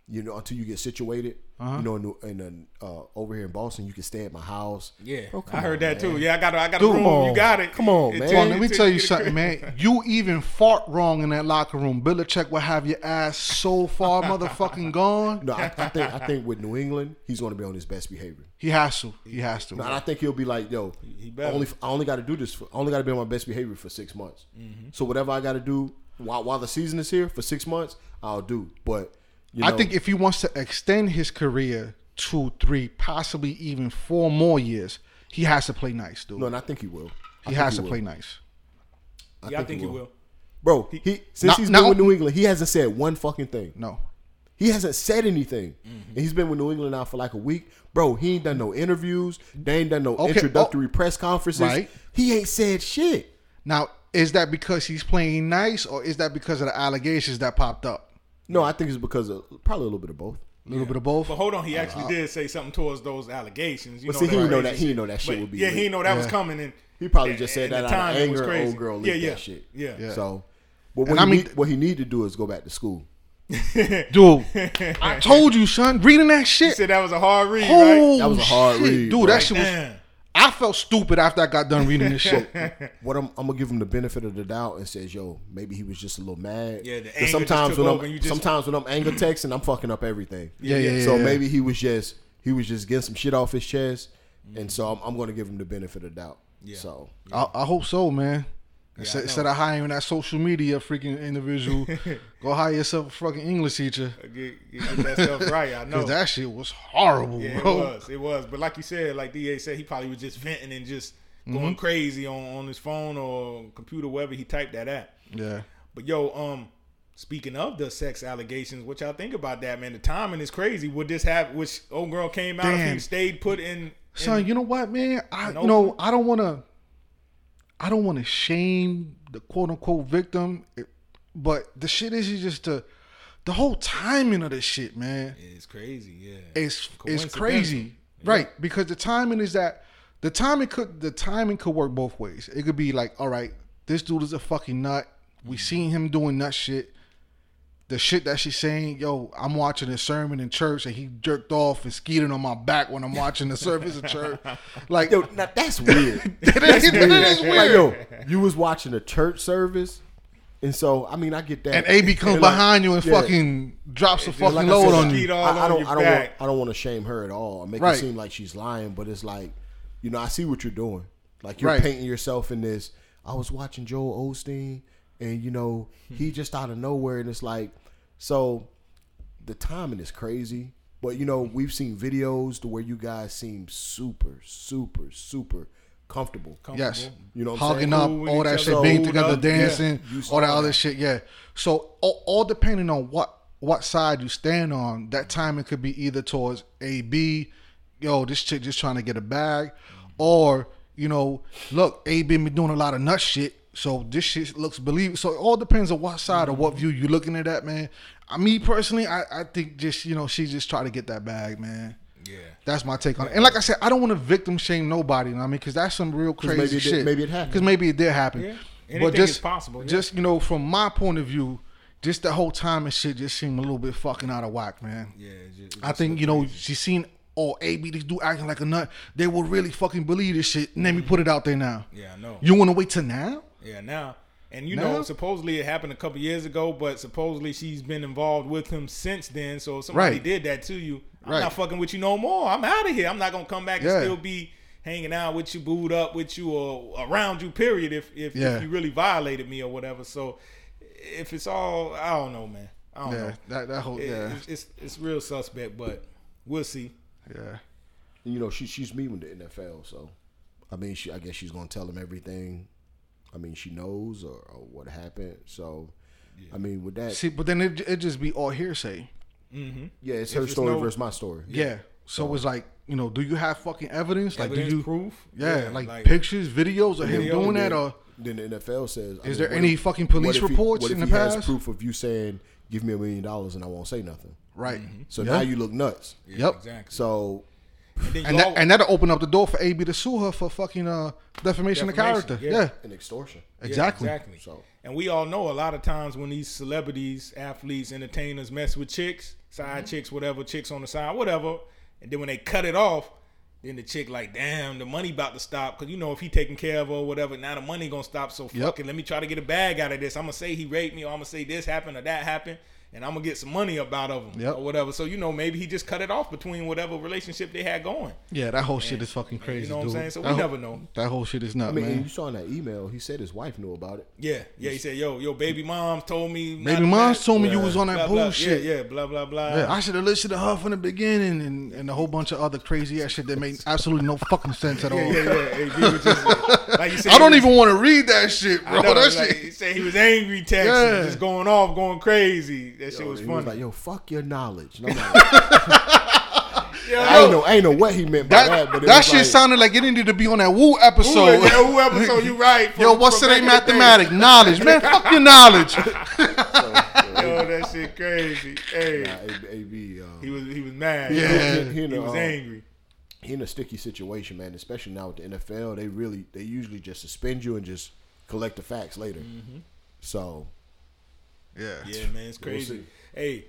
you know, until you get situated, Uh-huh. you know, in, the- in uh, over here in Boston, you can stay at my house." Yeah, Bro, come I heard on, that man. too. Yeah, I got a, I got Dude, a room. on. You got it. Come on, It man. took- Well, let me took tell you something, man. You even fart wrong in that locker room. Belichick will have your ass so far motherfucking gone. No, I, I think I think with New England, he's going to be on his best behavior. He has to. He has to. No, and I think he'll be like, "Yo, he I better. only I only got to do this. For, I only got to be on my best behavior for six months. Mm-hmm. So whatever I got to do while while the season is here for six months, I'll do. But you know, I think if he wants to extend his career two, three, possibly even four more years, he has to play nice, dude. no, and I think he will. I he think has to will. play nice. Yeah, I think he will. Bro, he, since Now- he's now- been with New England, he hasn't said one fucking thing. No. He hasn't said anything. Mm-hmm. And he's been with New England now for like a week. Bro, he ain't done no interviews. They ain't done no Okay, introductory press conferences. Right. He ain't said shit. Now, is that because he's playing nice, or is that because of the allegations that popped up? No, I think it's because of probably a little bit of both. A little bit of both. But hold on, he uh, actually uh, did say something towards those allegations. You But know, see, he didn't know that- he didn't know that shit But would be Yeah, he didn't know that was coming. And He probably and- just said that the out of anger. crazy. Old girl Yeah, yeah, that shit. yeah. Yeah. So, but what, he I mean- need, what he need to do is go back to school. Dude, I told you, son. Reading that He shit. said that was a hard read, right? That was a hard shit. read, dude. bro. That shit was. Damn. I felt stupid after I got done reading this shit. What I'm, I'm gonna give him the benefit of the doubt and says, yo, maybe he was just a little mad. Yeah, the 'Cause anger just sometimes took when over I'm and just- sometimes when I'm anger texting, I'm fucking up everything. Yeah, yeah, yeah. So yeah. maybe he was just he was just getting some shit off his chest, and so I'm, I'm gonna give him the benefit of the doubt. Yeah. So I, I hope so, man. Instead, I instead of hiring that social media freaking individual, go hire yourself a fucking English teacher. Get, get that stuff right. I know. That shit was horrible, Yeah, bro. it was. It was. But like you said, like DA said, he probably was just venting and just going Mm-hmm. crazy on, on his phone or computer, wherever he typed that at. Yeah. But yo, um, speaking of the sex allegations, what y'all think about that, man? The timing is crazy. Would this have? Which old girl came out if Damn. he stayed put in? in Son, you know what, man? I you know, I don't wanna I don't wanna shame the quote unquote victim. Eh, but the shit is just the the whole timing of this shit, man. it's crazy. Yeah, It's it's crazy. Right. Because the timing is that the timing could the timing could work both ways. It could be like, all right, this dude is a fucking nut. We mm. seen him doing nut shit. The shit that she's saying, yo, I'm watching a sermon in church and he jerked off and skeeted on my back when I'm watching the service in church. Like, yo, now that's weird. it is, it is like weird. yo, you was watching a church service, and so I mean I get that. and AB comes And, like, behind you and yeah. fucking drops a just fucking like I load on you. I, I don't I don't want I don't want to shame her at all. Or make Right. it seem like she's lying, but it's like, you know, I see what you're doing. Like you're Right. painting yourself in this. I was watching Joel Osteen, and you know he hmm. just out of nowhere, and it's like, so the timing is crazy. But you know we've seen videos to where you guys seem super, super, super comfortable. Yes. You know what I'm Hugging up, Cool all that shit, being together, up. Dancing, You saw all that that. other shit. Yeah. So all, all depending on what what side you stand on, that mm-hmm. timing could be either towards A B, yo, this chick just trying to get a bag, or you know, look, A B been doing a lot of nut shit. So this shit looks believable. So it all depends on what side or what view you're looking at that, man. I me personally, I, I think just, you know, she just try to get that bag, man. Yeah. That's my take on it. And like I said, I don't want to victim shame nobody. You know what I mean, because that's some real crazy maybe it did- shit. maybe it happened. Because maybe it did happen. Yeah. But just possible, yeah. just you know, from my point of view, just the whole time and shit just seemed a little bit fucking out of whack, man. Yeah. it ju- it I think you know crazy. she seen oh AB this dude acting like a nut. They will really fucking believe this shit. And then we put it out there now. Yeah, I know. You want to wait till now? Yeah, now. And you Now? know, supposedly it happened a couple years ago, but supposedly she's been involved with him since then. So if somebody Right. did that to you, I'm Right. not fucking with you no more. I'm out of here. I'm not gonna come back Yeah. and still be hanging out with you, booed up with you, or around you. Period. If if, Yeah. if you really violated me or whatever. So if it's all, I don't know, man. I don't Yeah, know. that that whole It- yeah it's, it's it's real suspect, but we'll see. yeah. And, you know, she she's meeting the NFL, so I mean, she I guess she's gonna tell him everything. I mean, she knows or, or what happened. So, I mean, with that, See, but then it it just be all hearsay. Mm-hmm. yeah, it's if her it's story no- versus my story. Yeah. So it's like you know, do you have fucking evidence? Like, Evidence, do you proof? Yeah, Yeah, like, like- pictures, videos of him Video, doing that, or then the NFL says, I Is mean, there what any if- fucking police what if he- reports what in if the he has past? proof of you saying, "Give me a million dollars and I won't say nothing"? right? So Yeah. now you look nuts. Yep. Exactly. So And, then and that, and that'll open up the door for AB to sue her for fucking uh, defamation, of character. yeah. Yeah, an extortion. Yeah, exactly. exactly. So And we all know a lot of times when these celebrities, athletes, entertainers mess with chicks, side chicks, whatever, chicks on the side, whatever, and then when they cut it off, then the chick like, damn, the money about to stop because you know if he taking care of her or whatever, now the money gonna stop. So fuck Yep. let me try to get a bag out of this. I'm gonna say he raped me, or I'm gonna say this happened or that happened. And I'm gonna get some money up out of him Yep. or whatever. So you know, maybe he just cut it off between whatever relationship they had going. Yeah, that whole shit is fucking crazy, You know what I'm saying? So That we whole- never know. That whole shit is not. I mean, man. you saw in that email, he said his wife knew about it. Yeah, yeah. He said, "Yo, your baby mom told me." not Baby to moms told me you was on that blah, blah. bullshit. Yeah, yeah, blah blah blah. Yeah, I should have listened to her from the beginning and, and a whole bunch of other crazy ass shit that made absolutely no fucking sense at all. yeah, yeah, yeah. Hey, he was just, like you said, I don't was- even want to read that shit, bro. Know, that like, shit. He said he was angry, texting, Yeah. just going off, going crazy. That shit was funny. was like, "Yo, fuck your knowledge." And I'm like, Yo, I ain't know, I ain't know what he meant by that, That, but that shit like, sounded like it needed to be on that Woo Who, episode. yeah, who episode you right? Yo, what's from today back in the day. mathematic? Knowledge, man. Fuck your knowledge. Yo, that shit crazy. Hey, Nah, A- AB, uh, he was he was mad. Yeah. he, in he a, was uh, angry. He in a sticky situation, man. Especially now with the NFL, they really they usually just suspend you and just collect the facts later. Mm-hmm. So Yeah. Yeah, man, it's crazy. see. hey,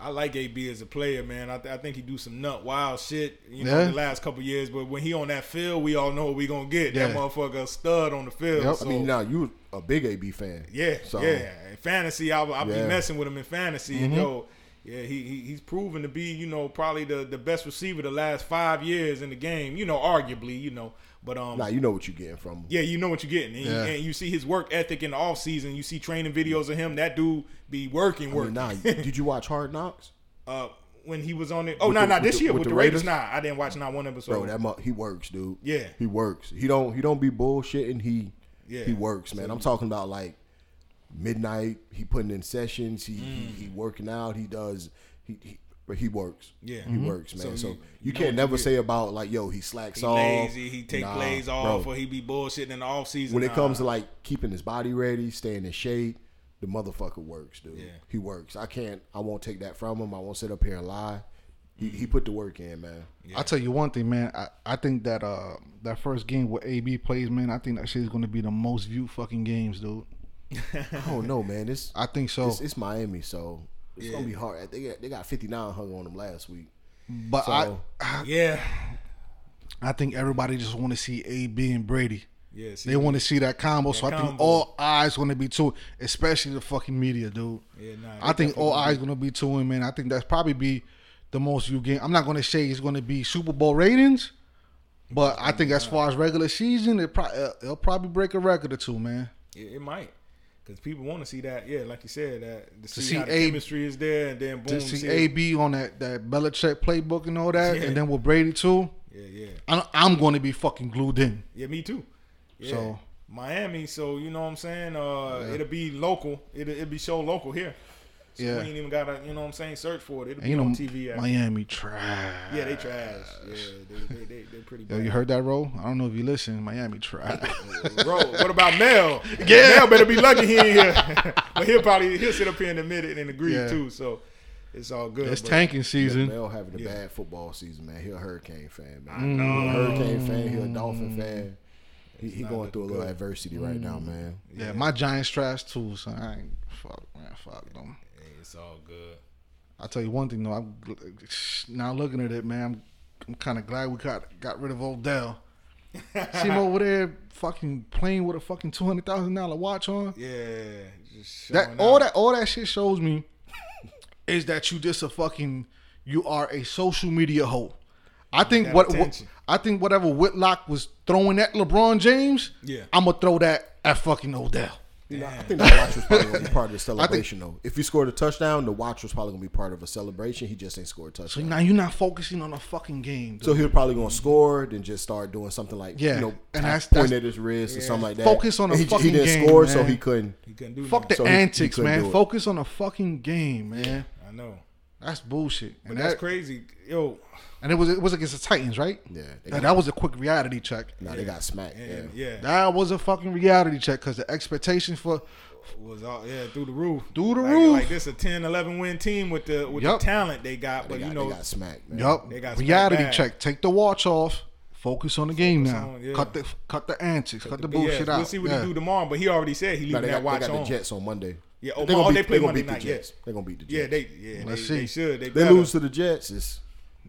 I like AB as a player, man. I, th- I think he do some nut wild shit, you know, Yeah. the last couple years. But when he on that field, we all know what we gonna get. That motherfucker stud on the field. Yep. So, I mean, now you a big AB fan. yeah, So yeah. In fantasy, I'll, I'll be messing with him in fantasy. Mm-hmm. And yo, yeah, he, he he's proven to be, you know, probably the, the best receiver the last five years in the game. You know, arguably, you know, but um, now you know what you're getting from. him. yeah, you know what you're getting, and, you- Yeah. and you see his work ethic in the off season. You see training videos of him. That dude be working, I mean, working. now, did you watch Hard Knocks? uh, when he was on it. Oh, no, the- no, with this the- year with with, the the Raiders. Raiders? Nah, I didn't watch not one episode. Bro, that mu- he works, dude. Yeah. he works. He don't he don't be bullshitting. He Yeah. he works, man. I'm talking about like midnight. He putting in sessions. He Mm. he, he working out. He does he. he but he works. Yeah. he works, man. So So, you- you, you can't never you say about like, yo, he slacks he off. lazy. He take Nah, plays off, bro. or he be bullshitting in the off season. when it Nah. comes to like keeping his body ready, staying in shape, the motherfucker works, dude. Yeah. He works. I can't. I won't take that from him. I won't sit up here and lie. He, Mm-hmm. he put the work in, man. I'll tell you one thing, man. I, I think that uh that first game where AB plays, man, I think that shit is gonna be the most viewed fucking games, dude. I don't know, man. This I think so. it's, it's Miami, so it's Yeah. gonna be hard. They got they got 59 hung on them last week. But So- I yeah, I think everybody just want to see AB and Brady. yeah. They want to see that combo, so I think all eyes going to be to, it, especially the fucking media, dude. Yeah, nah, I think all definitely eyes going to be to him, man. I think that's probably be the most you game. I'm not going to say it's going to be Super Bowl ratings, But I think as far as regular season, it pro- uh, it'll probably break a record or two, man. It, it might. Because people want to see that, yeah, like you said, that to see, see how the A- chemistry is there, and then boom, To see see it. AB on that that Belichick playbook and all that, Yeah. and then with Brady too, Yeah, yeah, I'm, I'm going to be fucking glued in. yeah. Me too. Yeah. So- Miami, so you know what I'm saying. Uh, It'll be local. It'll, it'll be show local here. So Yeah. we ain't even gotta, you know what I'm saying, search for it. It'll And be you know, on TV. after. Miami trash. Yeah, they trash. Yeah, they they they they pretty Yo, you heard that, Roll? I don't know if you listen. Miami trash. Bro, what about Mel? Yeah, Mel better be lucky he ain't here. but he'll probably he'll sit up here and admit it and agree Yeah. too. So it's all good. it's tanking season. Mel having a Yeah. bad football season, man. He a Hurricane fan, man. I know. He a Hurricane fan. He a Dolphin mm. fan. He, he going through a little good. adversity right now, mm. man. Yeah, my Giants trash too. So I ain't fuck man, fuck them. It's all good. I'll tell you one thing though. I'm now looking at it, man. I'm, I'm kind of glad we got got rid of Odell. See him over there, fucking playing with a fucking two hundred thousand dollar watch on. Yeah, That showing all out. that all that shit shows me is that you just a fucking you are a social media hoe. I think what, what. I think whatever Whitlock was throwing at LeBron James, Yeah. I'm gonna throw that at fucking Odell. You know, I think the watch was probably gonna be part of the celebration though. If he scored a touchdown, the watch was probably gonna be part of a celebration. He just ain't scored a So touchdown. now you're not focusing on a fucking game. dude. So he was probably gonna score, then just start doing something like Yeah, you know, and tap- that's- point that's- at his wrist or something like that. Focus on the And he, fucking he didn't game, score, so he couldn't. he couldn't do Fuck the So he- he antics, man. Focus on the fucking game, man. I know, That's bullshit. but And that's that, crazy. Yo, and it was it was against the Titans, right? Yeah, they That, got, that was a quick reality check. nah, they got smacked. and yeah. yeah, That was a fucking reality check because the expectation for was all yeah through the roof. Through the like, roof. Like this a 10, 11 win team with the with Yup. the talent they got, They but got, you know, they got smacked. Man. yup They got reality smacked bad. check. Take the watch off. Focus on the game Focus now. on- yeah. Cut the cut the antics. Cut the but yeah, bullshit out. We'll see what Yeah. he do tomorrow, but he already said he Nah, leaving they that got, they watch got the. Jets on Monday. Yeah, oh, They gonna oh, beat- they play gonna Monday beat the night, yeah. Jets. They gonna beat the Jets. Yeah, they yeah they, Let's they see. should. They, They lose to the Jets. It's,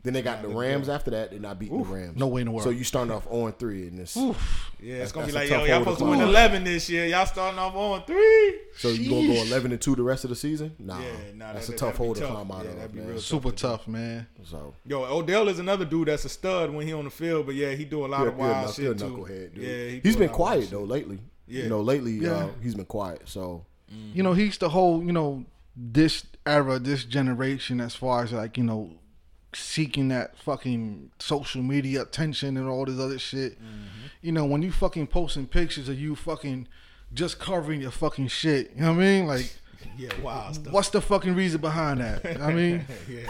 then they got the Rams after that. They're not beating the Rams. no way in the world. So you starting off 0 3 in this. Yeah, it's gonna be like, yo, y'all supposed to win eleven this year. Y'all starting off on three. So you gonna go 11 and 2 the rest of the season? Nah, Yeah, nah, that's that- a tough that'd hole to tough. climb out Yeah, of. that'd be man. real Super tough, man. So Yo, Odell is another dude that's a stud when he on the field, but yeah, he do a lot He a- of wild knuck- he a shit too. knucklehead, dude. Yeah, he he's do been lot of wild quiet though lately. Yeah. You know, lately Yeah. uh, he's been quiet. So Mm-hmm. You know, he's the whole, you know, this era, this generation, as far as like, you know, seeking that fucking social media attention and all this other shit. Mm-hmm. You know, when you fucking posting pictures of you fucking just covering your fucking shit, you know what I mean? Like, Yeah, wild stuff. what's the fucking reason behind that? I mean, yeah,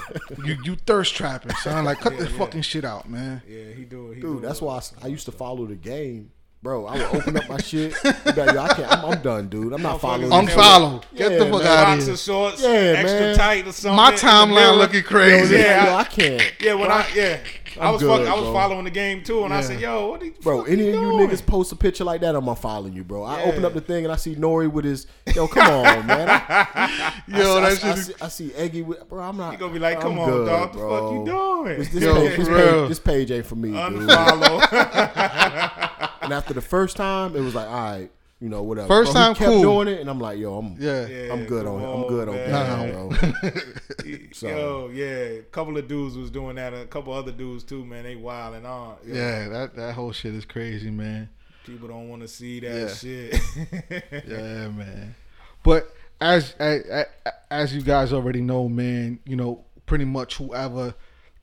you you thirst trapping, son. Like, cut the fucking shit out, man. yeah, he do it. He do dude, that's it. why I, I used to follow the game. Bro, I would open up my shit. I'd be like, Yo, I can't. I'm, I'm done, dude. I'm not following. Motherfuckers this. Unfollow. Get Yeah, the fuck man. out of boxer here. shorts, Yeah, extra man. tight or something. My timeline looking crazy. Yeah, Yo, I- I can't. Yeah, when I yeah, I I'm was good, fuck, I was bro. following the game too, and I Yeah. said, "Yo, what the Bro, fuck any of you doing? niggas post a picture like that, I'm unfollowing you, bro. I Yeah. open up the thing and I see Nori with his. Yo, come on, man. I, Yo, I, that I, shit I, is- see, I see Eggy with, bro. I'm not. You gonna be like, I'm come on, good, dog, what the fuck you doing? This, this, Yo, page, this, for real. page, this page ain't for me, dude. Unfollow. And after the first time, it was like, all right, you know, whatever. First Bro, he time, kept cool. doing it, and I'm like, yo, I'm, Yeah. Yeah, I'm good come on, I'm good on, man. that, bro. So- Yo, yeah, a couple of dudes was doing that. A couple other dudes too, man. They wilding on. Yo, Yeah, that, that whole shit is crazy, man. people don't want to see that Yeah. shit. Yeah, man. But as, as as you guys already know, man, you know, pretty much whoever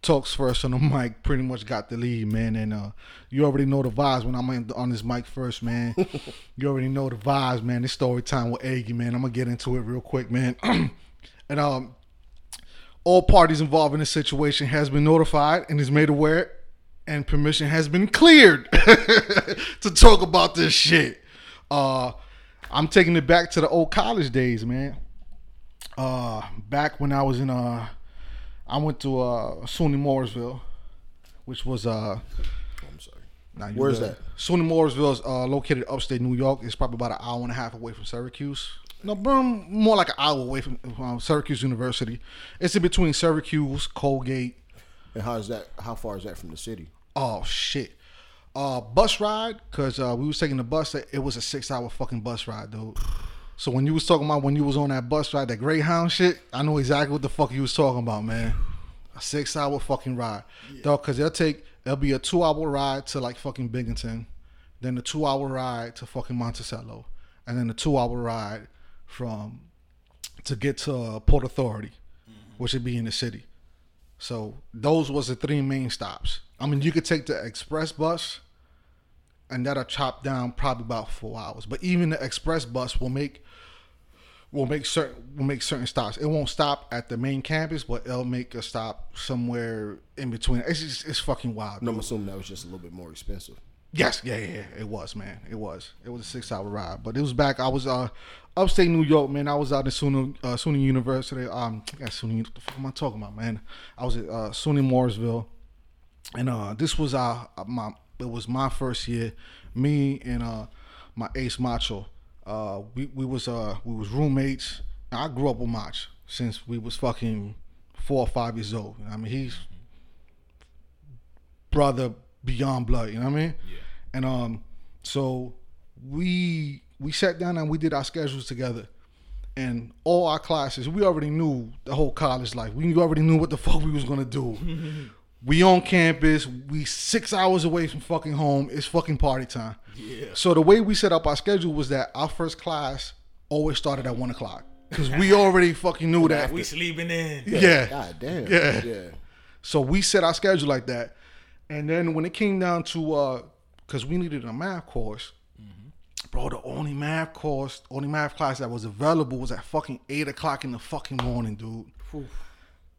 talks first on the mic pretty much got the lead, man. And uh, you already know the vibes when I'm on- this mic first, man. you already know the vibes, man. This story time with Aggie, man. I'm gonna get into it real quick, man. and um, all parties involved in this situation has been notified and is made aware, and permission has been cleared to talk about this shit. Uh, I'm taking it back to the old college days, man. Uh, back when I was in uh, I went to uh SUNY Morrisville, which was uh, I'm sorry. Where's good. that? SUNY Morrisville is uh, located upstate New York. It's probably about an hour and a half away from Syracuse. No, bro, more like an hour away from um, Syracuse University. It's in between Syracuse, Colgate. And how is that? How far is that from the city? Oh shit. Uh, bus ride, cause uh, we was taking the bus. It was a six hour fucking bus ride, dude. So when you was talking about when you was on that bus ride, that Greyhound shit, I know exactly what the fuck you was talking about, man. A six hour fucking ride, dog. Cause they'll take It'll be a two hour ride to like fucking Binghamton, then a two hour ride to fucking Monticello, and then a two hour ride from to get to Port Authority, mm-hmm. which would be in the city. So those was the three main stops. I mean, you could take the express bus, and that'll chop down probably about four hours. But even the express bus will make will make certain will make certain stops. It won't stop at the main campus, but it'll make a stop somewhere in between. It's just, it's fucking wild. And I'm assuming that was just a little bit more expensive. Yes, yeah, yeah, it was, man. It was. It was a six hour ride, but it was back. I was uh upstate New York, man. I was out in SUNY, uh, SUNY University. Um, SUNY. What the fuck am I talking about, man? I was at uh, SUNY Morrisville, and uh, this was uh my it was my first year. Me and uh my ace Macho. Uh, we we was uh we was roommates. I grew up with Mach since we was fucking four or five years old. I mean, he's brother beyond blood. You know what I mean? Yeah. And um, so we we sat down and we did our schedules together, and all our classes we already knew the whole college life. We already knew what the fuck we was gonna do. we on campus. We six hours away from fucking home. It's fucking party time. Yeah. So the way we set up our schedule was that our first class always started at one o'clock because we already fucking knew that. We sleeping in. yeah. God damn. Yeah. Yeah. So we set our schedule like that, and then when it came down to, uh, because we needed a math course, bro, the only math course, only math class that was available was at fucking eight o'clock in the fucking morning, dude.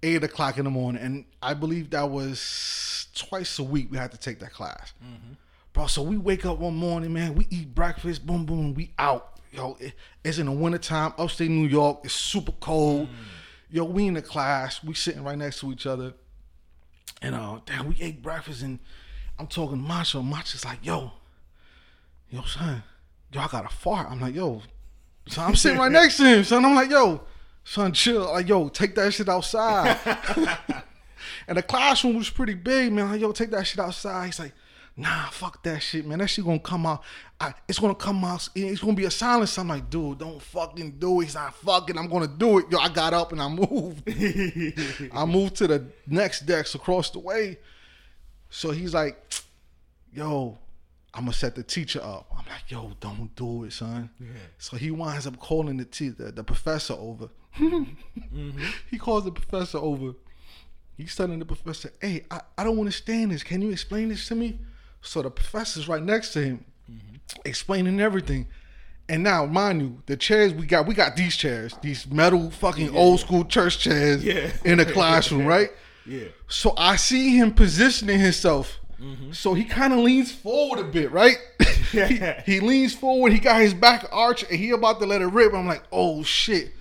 Eight o'clock in the morning, and I believe that was twice a week we had to take that class, bro. So we wake up one morning, man. We eat breakfast, boom, boom, we out. Yo, it- it's in the wintertime, upstate New York. It's super cold. Yo, we in the class. We sitting right next to each other. And uh, damn, we ate breakfast and I'm talking to Macho. Macho's like, yo, yo, son, yo, I got a fart. I'm like, yo, so I'm sitting right next to him, son. I'm like, yo, son, chill. Like, yo, take that shit outside. and the classroom was pretty big, man. Like, yo, take that shit outside. He's like, nah, fuck that shit, man. That shit gonna come out. I, it's gonna come out. It's gonna be a silence. I'm like, dude, don't fucking do it. He's not fucking. I'm gonna do it. Yo, I got up and I moved. I moved to the next desk across the way. So he's like, yo, I'm gonna set the teacher up. I'm like, yo, don't do it, son. So he winds up calling the, te- the the professor over. Mm-hmm. He calls the professor over. He's telling the professor, hey, I, I don't understand this. Can you explain this to me? So the professor's right next to him, mm-hmm. explaining everything. And now, mind you, the chairs we got, we got these chairs, these metal fucking old school church chairs Yeah. in the classroom, right? Yeah. So I see him positioning himself. Mm-hmm. So he kind of leans forward a bit, right? he, he leans forward. He got his back arch, and he about to let it rip. I'm like, oh shit,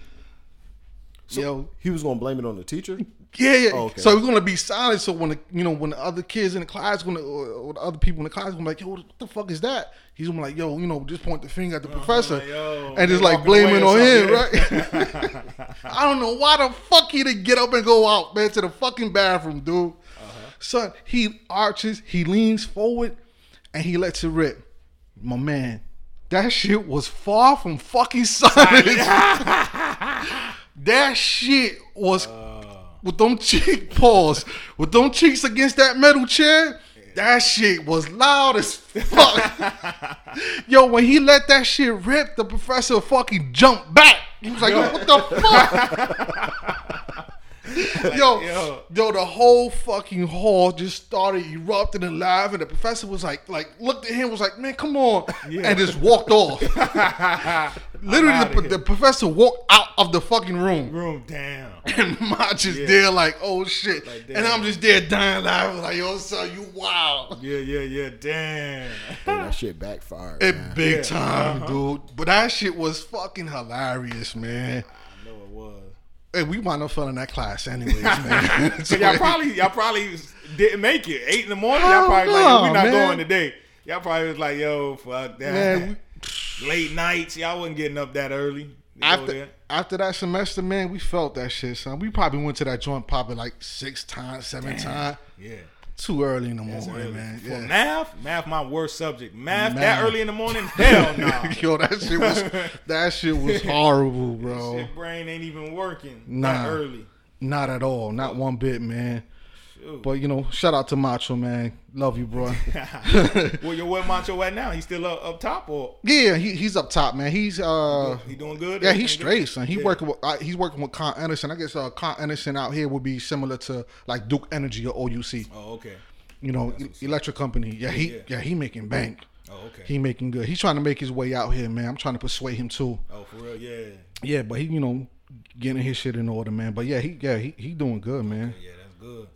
yo, He was gonna blame it on the teacher. yeah, yeah. Oh, okay. So we're gonna be silent. So when the you know when the other kids in the class, when the, or, or the other people in the class, gonna be like, yo, what the fuck is that? He's gonna be like, yo, you know, just point the finger at the oh, professor, like, and just like blaming on him, right? I don't know why the fuck he didn't get up and go out, man, to the fucking bathroom, dude. Uh-huh. Son, he arches, he leans forward, and he lets it rip. My man, that shit was far from fucking silent. that shit was with them cheek paws, with them cheeks against that metal chair. That shit was loud as fuck. Yo, when he let that shit rip, the professor fucking jumped back. He was like, "Yo, what the fuck? yo, yo. yo, the whole fucking hall just started erupting and laughing. The professor was like, like looked at him, was like, man, come on, and just walked off. Literally, the, the professor walked out of the fucking room, Room down. and Mach just Yeah. there like, oh shit, Like, and I'm just there dying laughing like, yo, son, you wild. Yeah, yeah, yeah. Damn. Hey, that shit backfired. It man. big Yeah. time, Uh-huh. dude. But that shit was fucking hilarious, man. I know it was. Hey, we wound up failing that class anyways, man. So y'all probably y'all probably didn't make it. Eight in the morning, y'all probably like, no, yo, we not man. going today. Y'all probably was like, yo, fuck that. Man, Late nights, y'all wasn't getting up that early. after after that semester, man, we felt that shit, son. We probably went to that joint probably like six times, seven times. Yeah. Too early in the morning, early. man. For Yeah. math, math my worst subject. Math, Math. that early in the morning, hell no. Yo, that shit was that shit was horrible, bro. Shit brain ain't even working Nah. that early. Not at all. Not one bit, man. Shoot. But you know, shout out to Macho man, love you, bro. well, your where Macho at now? He's still up, up top or yeah, he, he's up top, man. He's uh, he doing good? yeah, he's straight, good? son. He Yeah. working with uh, he's working with Con Edison. I guess uh, Con Edison out here would be similar to like Duke Energy or OUC. Oh, okay. You know, e- electric company. Yeah, he Yeah. yeah he making bank. Oh, okay. He making good. He's trying to make his way out here, man. I'm trying to persuade him too. oh, for real? Yeah. Yeah, but he, you know, getting his shit in order, man. But yeah, he yeah he he doing good, man. Yeah, that's good.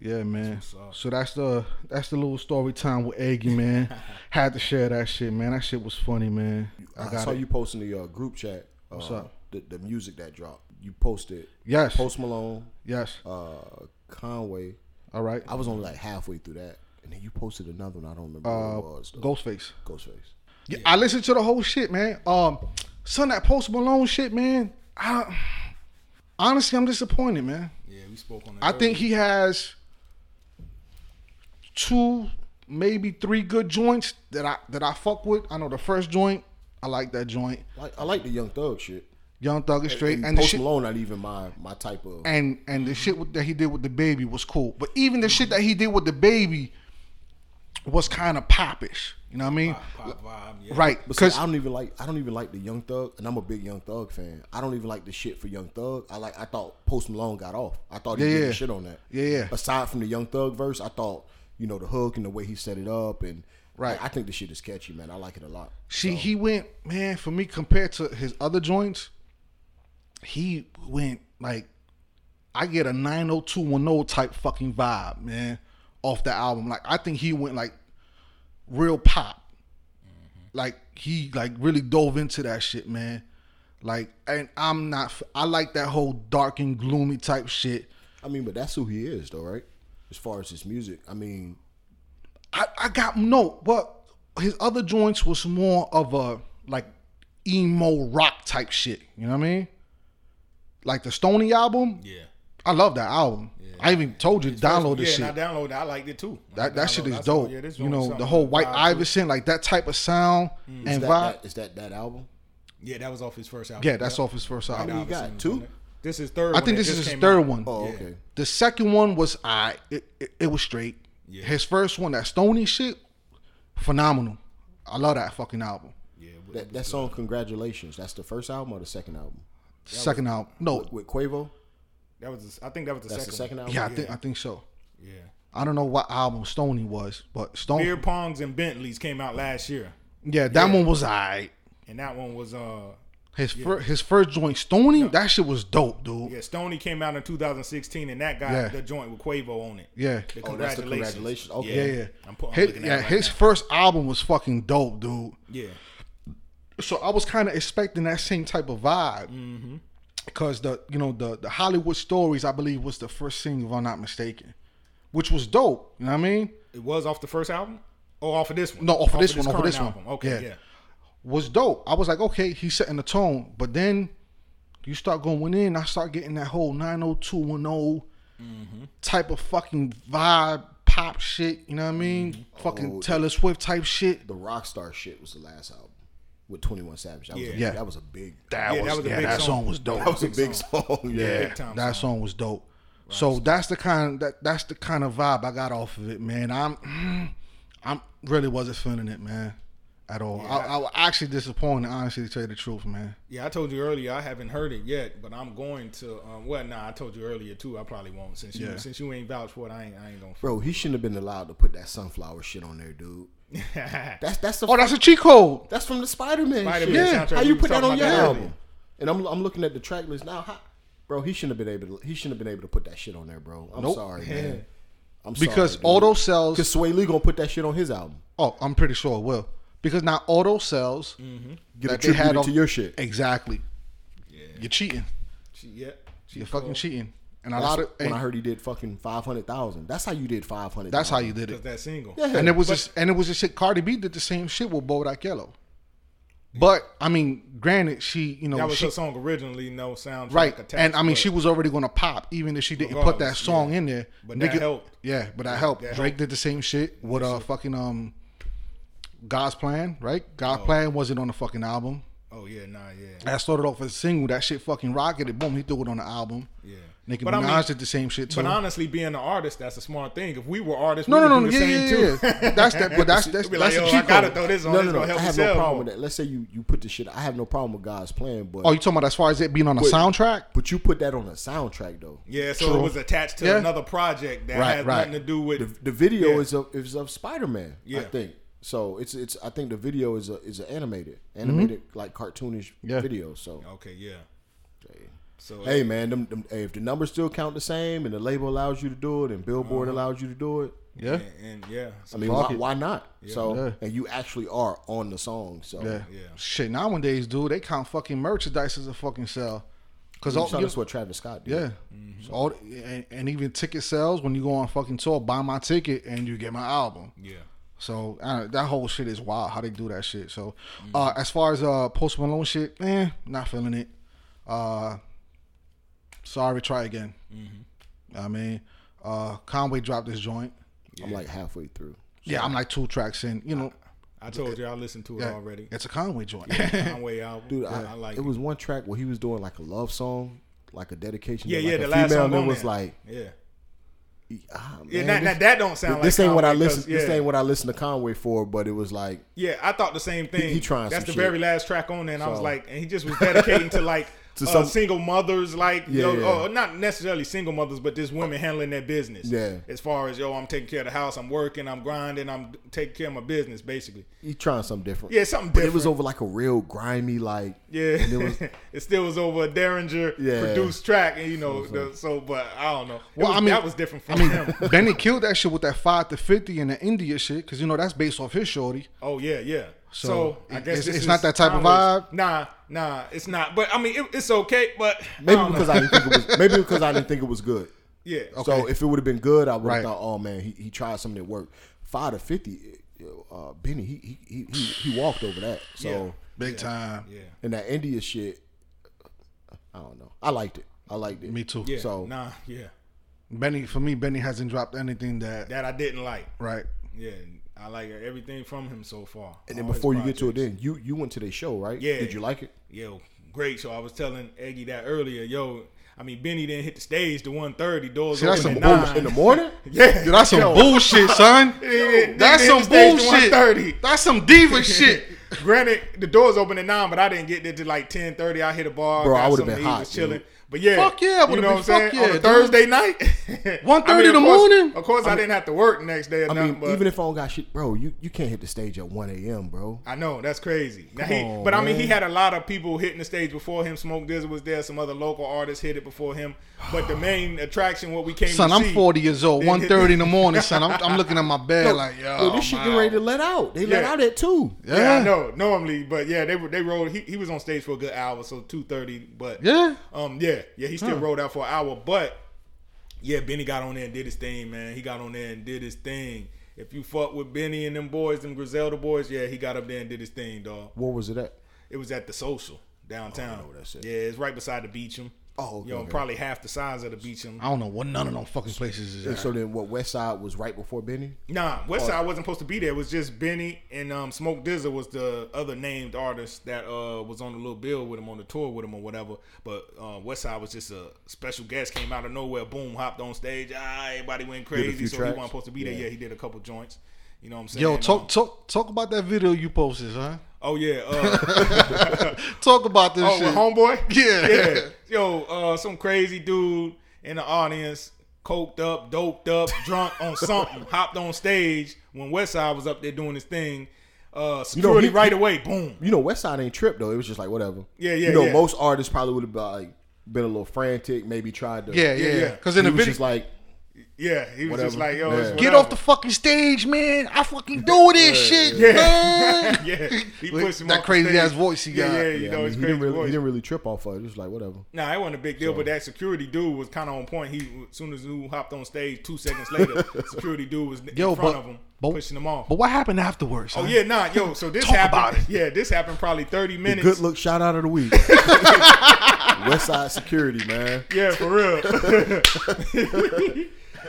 Yeah, man. So that's the that's the little story time with Aggie, man. Had to share that shit, man. That shit was funny, man. I I, saw it. you posting the uh, group chat. Uh, What's up? The, the music that dropped. You posted Yes. Post Malone, Yes. uh, Conway. All right. I was only like halfway through that, and then you posted another one. I don't remember Uh, what it was. Though. Ghostface. Ghostface. Yeah, I listened to the whole shit, man. Um, son, that Post Malone shit, man. I, honestly, I'm disappointed, man. Yeah, we spoke on that. I think he has two, maybe three good joints that I that I fuck with. I know the first joint, I like that joint. Like I like the Young Thug shit. Young Thug is straight, And, and the Post shit, Malone not even my my type of. and and the shit with, that he did with the baby was cool. But even the shit that he did with the baby was kind of popish. You know what I mean? Pop vibe, yeah. Right? Because I don't even like I don't even like the Young Thug, and I'm a big Young Thug fan. I don't even like the shit for Young Thug. I like I thought Post Malone got off. I thought he Yeah, did yeah. shit on that. Yeah, yeah. Aside from the Young Thug verse, I thought you know the hook and the way he set it up, and Right. I, I think the shit is catchy, man. I like it a lot. See, he went, man, for me compared to his other joints, he went like I get a 90210 type fucking vibe, man, off the album. Like I think he went like real pop. Like he like really dove into that shit, man. Like and I'm not I like that whole dark and gloomy type shit. I mean, but that's who he is, though, right? As far as his music, I mean, I, I got no, but his other joints was more of a like emo rock type shit. You know what I mean? Like the Stoney album. Yeah. I love that album. I even told you to download yeah, this shit. and I downloaded. it. I liked it too. That that shit downloaded it, is I said, dope. yeah, this you know the whole White vibe to it. Iverson, like that type of sound mm. is and that, vibe. that is that that album? Yeah, that was off his first album. yeah, that's off his first How album. many you Iverson got? Two? On it. This is third. I one think this is his third out. one. Oh, Yeah. okay. The second one was I. It, it, it was straight. Yeah. His first one, that Stoney shit, phenomenal. I love that fucking album. Yeah, That that song, congratulations. That's the first album or the second album Second album, no, with Quavo. that was. The, I think that was the That's second. the second album. yeah, I think I think so. Yeah. I don't know what album Stoney was, but Stone. Beer pongs and Bentleys came out last year, Yeah, that one was I. and that one was uh His fir- his first joint, Stoney, that shit was dope, dude. yeah Stoney came out in 2016, and that got Yeah. the joint with Quavo on it. Yeah, The Oh, that's the congratulations. congratulations. Okay. yeah, yeah. I'm, pu- I'm His, looking at yeah, it right his now. first album was fucking dope, dude. Yeah. So I was kind of expecting that same type of vibe, Mm-hmm. because the you know the the Hollywood Stories, I believe, was the first single, if I'm not mistaken, which was dope. You know what I mean? It was off the first album? Oh, off of this one? No, off of this one, off of current this one. album. Okay, Yeah. yeah. Was dope. I was like, okay, he's setting the tone. But then you start going in, I start getting that whole 90210 Mm-hmm. type of fucking vibe, pop shit. You know what I mean? Mm-hmm. Fucking Oh, Taylor Swift type shit. The Rockstar shit was the last album with Twenty One Savage. That was Yeah. a, Yeah. that was a big. That Yeah, was, that was a yeah, big that song. song was dope. That was a big big song. song. yeah. yeah, Big time that song. song was dope. So that's the kind that that's the kind of vibe I got off of it, man. I'm I'm really wasn't feeling it, man, at all. I, I was actually disappointed, honestly, to tell you the truth, man. Yeah, I told you earlier I haven't heard it yet, but I'm going to. Um, well, nah, I told you earlier too. I probably won't since you Yeah. since you ain't vouched for it. I ain't I ain't gonna. Bro, he shouldn't have been allowed to put that sunflower shit on there, dude. That's that's the Oh, that's a cheat code. that's from the Spider Man. Yeah. soundtrack. How you was put that on your that album? earlier. And I'm I'm looking at the track list now. How, bro, he shouldn't have been able. To, he shouldn't have been able to put that shit on there, bro. I'm Nope. sorry, man. I'm Because sorry, those sells. because Swae Lee gonna put that shit on his album. Oh, I'm pretty sure it will. Because now auto sells Get that they had attributed on to your shit. Exactly. Yeah, You're cheating. she, yeah, she You're fucking cold. cheating. And a lot of when and I heard he did fucking five hundred thousand. That's how you did five hundred. that's how you did it. that single. Yeah. And it was But- just and it was just shit. Cardi B did the same shit with Bodak Yellow. But I mean, granted, she you know That was she, her song originally. No soundtrack right, attached. and I mean she was already gonna pop even if she didn't put that song yeah. in there. But that helped. Yeah, but that helped. that Drake helped. did the same shit with uh fucking um God's Plan, right? Oh. God's Plan wasn't on the fucking album. Oh yeah, nah, yeah, That started off as a single. That shit fucking rocketed. Boom, he threw it on the album. yeah. Nicki But I Minaj mean- did the same shit too. But honestly, being an artist, that's a smart thing. If we were artists, no, we no, would no, do the yeah, same yeah, too. yeah. That's that, but that's that's, Be that's like, a yo, cheat I gotta throw this on. No, this no, no. help I have no problem more. with that. Let's say you you put the shit. I have no problem with God's plan, but Oh, you talking about as far as it being on a But- soundtrack? but you put that on a soundtrack though. Yeah, so True. it was attached to Yeah. another project that Right, has right. nothing to do with. The, the video Yeah. is of is of Spider Man. Yeah. I think so. It's it's. I think the video is a is an animated animated like cartoonish Mm-hmm. Yeah. video. So okay, yeah. So hey man, them, them, hey, if the numbers still count the same and the label allows you to do it and Billboard allows you to do it, Yeah, and, and yeah, I mean why, why not? So Yeah. and you actually are on the song. So yeah, Yeah. Shit, nowadays, dude, they count fucking merchandise as a fucking sell. Cause you all, saw you- that's what Travis Scott did. yeah, So all and, and even ticket sales when you go on fucking tour, buy my ticket and you get my album. yeah. So uh, that whole shit is wild. How they do that shit. So uh, as far as uh, Post Malone shit, eh, not feeling it. Uh, sorry, try again. I mean, uh, Conway dropped this joint. I'm like halfway through. Yeah, I'm like two tracks in. You know, I told you I listened to it yeah, already. it's a Conway joint. Conway album, Dude, I, I, like it was one track where he was doing like a love song, like a dedication. Yeah, to yeah. like The a last female, song and it on was there. like, yeah, ah, yeah. man, now this- that don't sound this like ain't what I Conway, listen. 'cause, This ain't what I listen to Conway for. But it was like, Yeah, I thought the same thing. he trying That's the shit. very last track on there, and I was like, and he just was dedicating to like To uh, some- single mothers, like Yeah, yo, yeah. oh, not necessarily single mothers, but just women handling their business. Yeah. As far as yo, I'm taking care of the house, I'm working, I'm grinding, I'm taking care of my business, basically. he trying something different. Yeah, something but different. it was over like a real grimy, like Yeah, and it was it still was over a Daringer Yeah. produced track, and you know, the, so but I don't know. It Well, was- I mean- that was different I from mean, him. Benny killed that shit with that five to fifty and the India shit because you know that's based off his shorty. Oh yeah, yeah. So, So, I it- guess it's- it's not that type of vibe? Nah, nah, it's not. But I mean, it, it's okay. But maybe I don't because know. I didn't think it was maybe because I didn't think it was good. yeah. Okay. So if it would have been good, I would have Right. thought, oh man, he, he tried something that worked. Five to fifty, uh, Benny, he he, he he he walked over that. So Yeah. Big time. Yeah. and that India shit, I don't know. I liked it. I liked it. Me too. Yeah. So nah, yeah. Benny for me, Benny hasn't dropped anything that That I didn't like. right. Yeah. I like everything from him so far. and then before you get to it, then you you went to their show, right? Yeah. Did you like it? Yo, great So I was telling Eggy that earlier. Yo, I mean, Benny didn't hit the stage to 1.30. Doors See, that's open some at 9. In the morning? Yeah. Dude, that's some Yo, bullshit, son. Yeah, That's some hit the stage to bullshit. 1:30. That's some diva shit. Granted, the doors open at nine, but I didn't get there till like ten thirty. I hit a bar, Bro, I would've been hot, was chilling. dude. But yeah, Fuck yeah, you know what I'm saying? yeah, On a dude. Thursday night, 1:30 in the course- morning? Of course, I, didn't have to work the next day. Or I nothing, mean, but even if I don't got shit, bro, you, you can't hit the stage at one a.m., bro. I know that's crazy. Now he, on, but I mean, he had a lot of people hitting the stage before him. Smoke Dizzle was there. Some other local artists hit it before him. But the main attraction, what we came to Son, to I'm see, 40 years old. Then 1.30 in the morning, son. I'm, I'm looking at my bed like, yo, Yo, this shit I'm getting ready to let out. They let out at two. Yeah, I know. Normally, but yeah, they were they rolled. He, he was on stage for a good hour, so two thirty. But Yeah. um, yeah, yeah, he still Huh. rolled out for an hour. But yeah, Benny got on there and did his thing, man. He got on there and did his thing. If you fuck with Benny and them boys, them Griselda boys, yeah, he got up there and did his thing, dog. What was it at? It was at the social downtown. Oh, I know where that's at. Yeah, it's right beside the Beacham. Oh, okay, you know, okay. probably half the size of the Beacham. I don't know what none of them fucking places is And at. so then, what West Side was right before Benny? Nah, Westside wasn't supposed to be there. It was just Benny and um, Smoke Dizzle was the other named artist that uh, was on the little bill with him on the tour with him or whatever. But uh, Westside was just a special guest. Came out of nowhere, boom, hopped on stage. Ah, everybody went crazy. So tracks? he wasn't supposed to be there. Yeah. Yeah, he did a couple joints. You know what I'm saying? Yo, Um, talk talk talk about that video you posted, huh? Oh yeah. Uh, Talk about this oh, shit. homeboy. Yeah. yeah. Yo, uh, some crazy dude in the audience, coked up, doped up, drunk on something, hopped on stage when Westside was up there doing his thing. Uh, security he- right away, boom. You know, West Side ain't tripped though. It was just like whatever. Yeah, yeah, You know, yeah. most artists probably would have been like been a little frantic, maybe tried to. yeah, yeah, Yeah, yeah. yeah. Because in he the was video, just like, Yeah, he was just like, yo, Yeah. it's get off the fucking stage, man. I fucking do this shit, Yeah. man. yeah, he With pushed him that off the crazy stage. ass voice he got. Yeah, you yeah, I know mean, his he crazy didn't really, voice. he didn't really trip off of it. It was like whatever. Nah, it wasn't a big deal, but that security dude was kind of on point. He, as soon as he hopped on stage, two seconds later, security dude was in front but- of him, but- pushing him off. But what happened afterwards? Oh huh? yeah, nah, yo. So this Talk happened. about it. Yeah, this happened probably thirty The minutes. good look shout out of the week. West Side Security, man. Yeah, for real.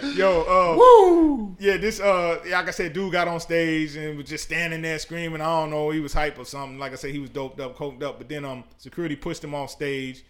Yo, uh, Woo! yeah, this uh, like I said, dude got on stage and was just standing there screaming. I don't know, he was hype or something. Like I said, he was doped up, coked up. But then um, security pushed him off stage,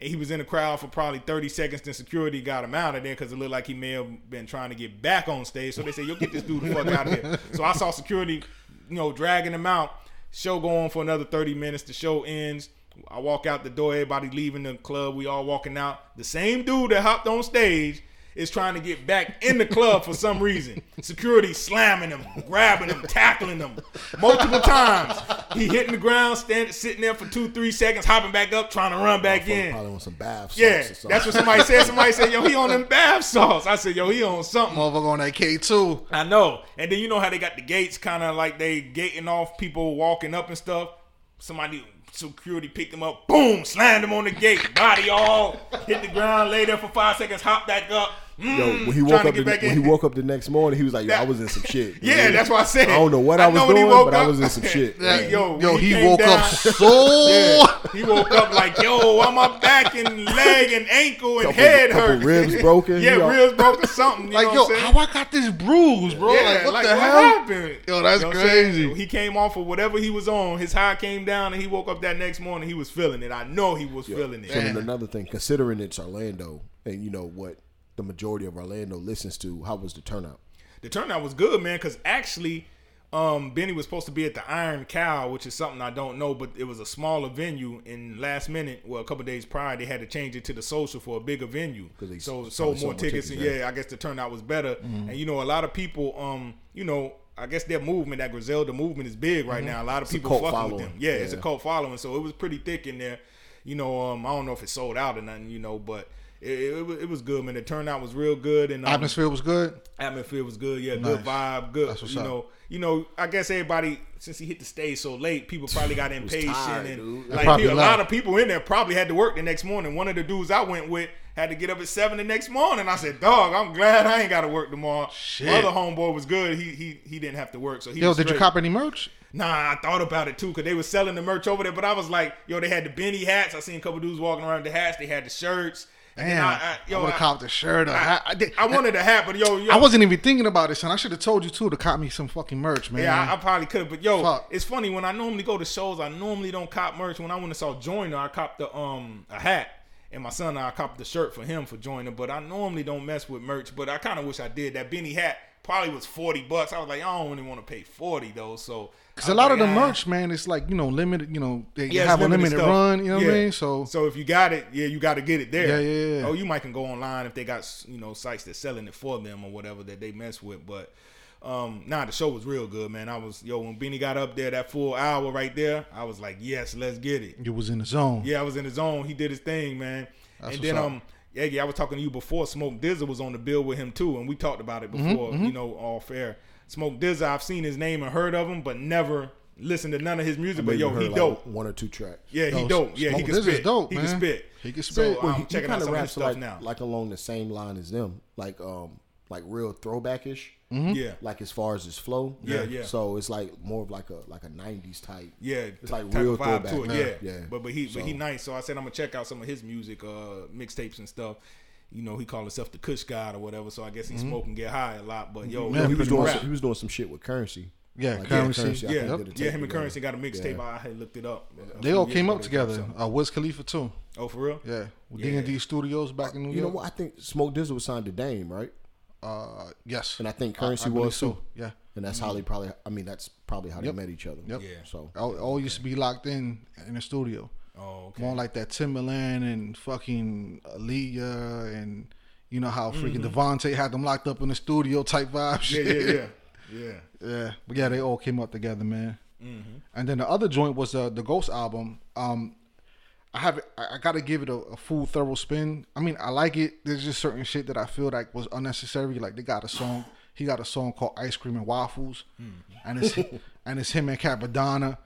And he was in the crowd for probably 30 seconds. Then security got him out of there because it looked like he may have been trying to get back on stage. So they said, "Yo, get this dude the fuck out of here." So I saw security, you know, dragging him out. Show go on for another 30 minutes. The show ends. I walk out the door. Everybody leaving the club. We all walking out. The same dude that hopped on stage is trying to get back in the club for some reason. Security slamming him, grabbing him, tackling him multiple times. He hitting the ground, standing, sitting there for two, three seconds, hopping back up, trying to run back in. Probably on some bath salts Yeah, or something. that's what somebody said. Somebody said, "Yo, he on them bath salts." I said, "Yo, he on something." Motherfucker on that K two. I know. And then you know how they got the gates kind of like they gating off people walking up and stuff. Somebody security picked him up, boom, slammed him on the gate, body all hit the ground, lay there for five seconds, hop back up. Mm, Yo, when he woke up, the, when he woke up the next morning, he was like, "Yo, I was in some shit." Yeah, that's what I said. I don't know what I, was know when he doing, woke but I was in some shit. Yeah, yo, Yo, when he, came woke up down- so. Yeah, he woke up like, yo, why my back and leg and ankle and Couple- head couple hurt. ribs broken, yeah, you know. ribs broken or something. You Like know yo, what I'm saying? how I got this bruise, bro? Yeah, like what like, the what hell? happened? Yo, that's You know what I'm crazy. He came off of whatever he was on. His high came down, and he woke up that next morning. He was feeling it. I know he was feeling it. And another thing, considering it's Orlando, and you know what the majority of Orlando listens to, how was the turnout? The turnout was good, man, because actually, um, Benny was supposed to be at the Iron Cow, which is something I don't know, but it was a smaller venue. And last minute, well, a couple days prior, they had to change it to the social for a bigger venue. they So sold more more tickets, and yeah. yeah, I guess the turnout was better. And you know, a lot of people, um, you know. I guess their movement, that Griselda movement, is big right now. A lot of a people fucking with following. them. Yeah, it's a cult following, so it was pretty thick in there. You know, um, I don't know if it sold out or nothing, you know, but it, it, was- it was good, man. The turnout was real good, and um, Atmosphere was good. atmosphere was good. Yeah, Nice. good vibe. Good. You up. know, you know. I guess everybody since he hit the stage so late, people probably got impatient tired, and. Like probably a lot of people in there probably had to work the next morning. One of the dudes I went with had to get up at seven the next morning. I said, "Dog, I'm glad I ain't got to work tomorrow." Shit. My other homeboy was good. He he he didn't have to work, so he Yo, was did you cop any merch? Nah, I thought about it too because they were selling the merch over there. But I was like, yo, they had the Benny hats. I seen a couple dudes walking around with the hats. They had the shirts. And Damn, I, I, I, would have copped a shirt. Or I. I, did, I wanted a hat, but yo, yo I wasn't even thinking about it, son. I should have told you too to cop me some fucking merch, man. Yeah, I, probably could have, but yo, Fuck. it's funny when I normally go to shows. I normally don't cop merch. When I went and saw Joyner, I copped the um a hat, and my son I copped the shirt for him for Joyner. But I normally don't mess with merch. But I kind of wish I did. That Benny hat probably was forty bucks. I was like, I don't really want to pay forty though. So Because a lot of the merch, man, it's like you know limited. You know they Yeah, have a limited stuff. run. You know what I mean? So, So if you got it, yeah, you got to get it there. Yeah, yeah, yeah. Oh, you might can go online if they got you know sites that's selling it for them or whatever that they mess with. But um, nah, the show was real good, man. I was yo when Benny got up there that full hour right there, I was like, yes, let's get it. you was in the zone. Yeah, I was in the zone. He did his thing, man. That's and then um, yeah, yeah, I was talking to you before. Smoke Dizza was on the bill with him too, and we talked about it Mm-hmm, before. You know, all fair. Smoke Dizza, I've seen his name and heard of him, but never listened to none of his music. But yo, he like dope. one or two tracks. Yeah, he Yo, dope. Yeah, he can spit. dope, he man. can spit. He can So spit. Well, I'm he, he out kind of of his raps stuff like now. like along the same line as them, like um like real throwbackish. Yeah, Like as far as his flow, Yeah, yeah. So it's like more of like a like a '90s type. yeah. It's like type real vibe throwback. to it. Yeah, Yeah. But but he but he nice. So I said I'm gonna check out some of his music, uh, mixtapes and stuff. You know, he called himself the Kush God or whatever. So I guess he smoke and get high a lot. But yo, Yeah, he was doing some, he was doing some shit with currency. Yeah, Like, Currency. Yeah, think, yeah, did a him tape and together. Currency got a mixtape. Yeah. I had looked it up. a They all came up together. something. Uh, Wiz Khalifa too. Oh, for real? Yeah, with Yeah. D and D Studios back in New You know what? I think Smoke Dizzle was signed to Dame, right? Uh, yes, And I think Currency I believe was so. too. Yeah. And that's how they probably. I mean, that's probably how Yep. they met each other. Yep. Yeah. So All, all used to be locked in in the studio. Oh, okay. More like that Timbaland and fucking Aaliyah and you know how freaking DeVante had them locked up in the studio type vibe Mm-hmm. Yeah, yeah, yeah, yeah. Yeah, but yeah, they all came up together, man. Mm-hmm. And then the other joint was uh, the Ghost album. Um, I have I, I got to give it a, a full thorough spin. I mean, I like it. There's just certain shit that I feel like was unnecessary. Like they got a song. He got a song called "Ice Cream and Waffles," Mm-hmm. and it's and it's him and Cappadonna.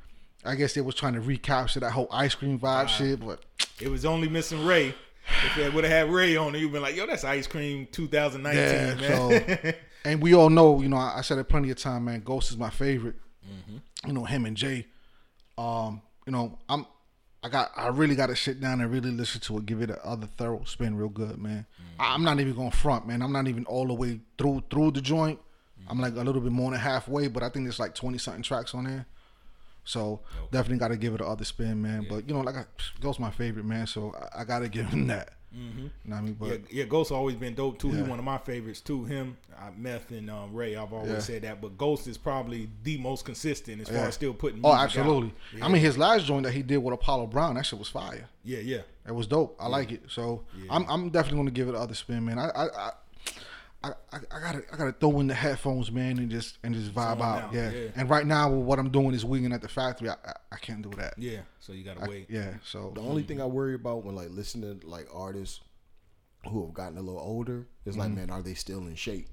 I guess they was trying to recapture that whole ice cream vibe shit, but It was only missing Ray. If they would have had Ray on it, you'd been like, "Yo, that's Ice Cream 2019, Yeah, man." so and we all know, you know, I, I said it plenty of time, man. Ghost is my favorite. Mm-hmm. You know him and Jay. Um, you know, I'm, I got, I really got to sit down and really listen to it, give it a other thorough spin, real good, man. Mm. I, I'm not even going front, man. I'm not even all the way through through the joint. I'm mm. like a little bit more than halfway, but I think there's like twenty something tracks on there. So definitely got to give it a other spin, man. But you know, like I, Ghost my favorite man, so I, I got to give him that. Mm-hmm. You know what I mean? But Yeah, yeah, Ghost always been dope too. He's Yeah. one of my favorites too. Him, uh, Meth, and um, Ray. I've always Yeah. said that, but Ghost is probably the most consistent as far Yeah. as still putting. oh, absolutely. Yeah. I mean, his last joint that he did with Apollo Brown, that shit was fire. yeah, yeah, It was dope. I like it. So I'm I'm definitely gonna give it another spin, man. I I. I I, I, I gotta I gotta throw in the headphones, man, and just and just vibe out, out, yeah. yeah. And right now, what I'm doing is winging at the factory. I, I, I can't do that. yeah. So you gotta I- wait. yeah. So The only thing I worry about when like listening to like artists who have gotten a little older is like, mm-hmm. man, are they still in shape?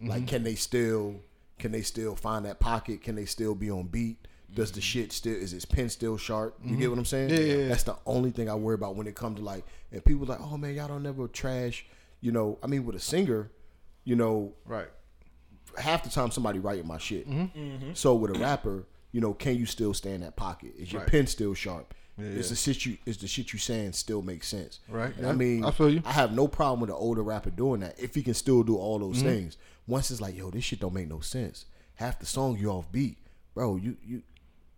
Like, mm-hmm. can they still can they still find that pocket? Can they still be on beat? Does the mm-hmm. shit still is his pen still sharp? You get what I'm saying? Yeah, yeah, yeah. That's the only thing I worry about when it comes to like and people like, oh man, y'all don't never trash. You know, I mean, with a singer, you know, right. half the time somebody writing my shit. Mm-hmm. So with a rapper, you know, can you still stay in that pocket? Is your Right. pen still sharp? Yeah, is yeah. the shit you is the shit you saying still makes sense? Right, And yeah. I mean, I feel you. I have no problem with an older rapper doing that if he can still do all those Mm-hmm. things. Once it's like, yo, this shit don't make no sense. Half the song you off beat, bro. You you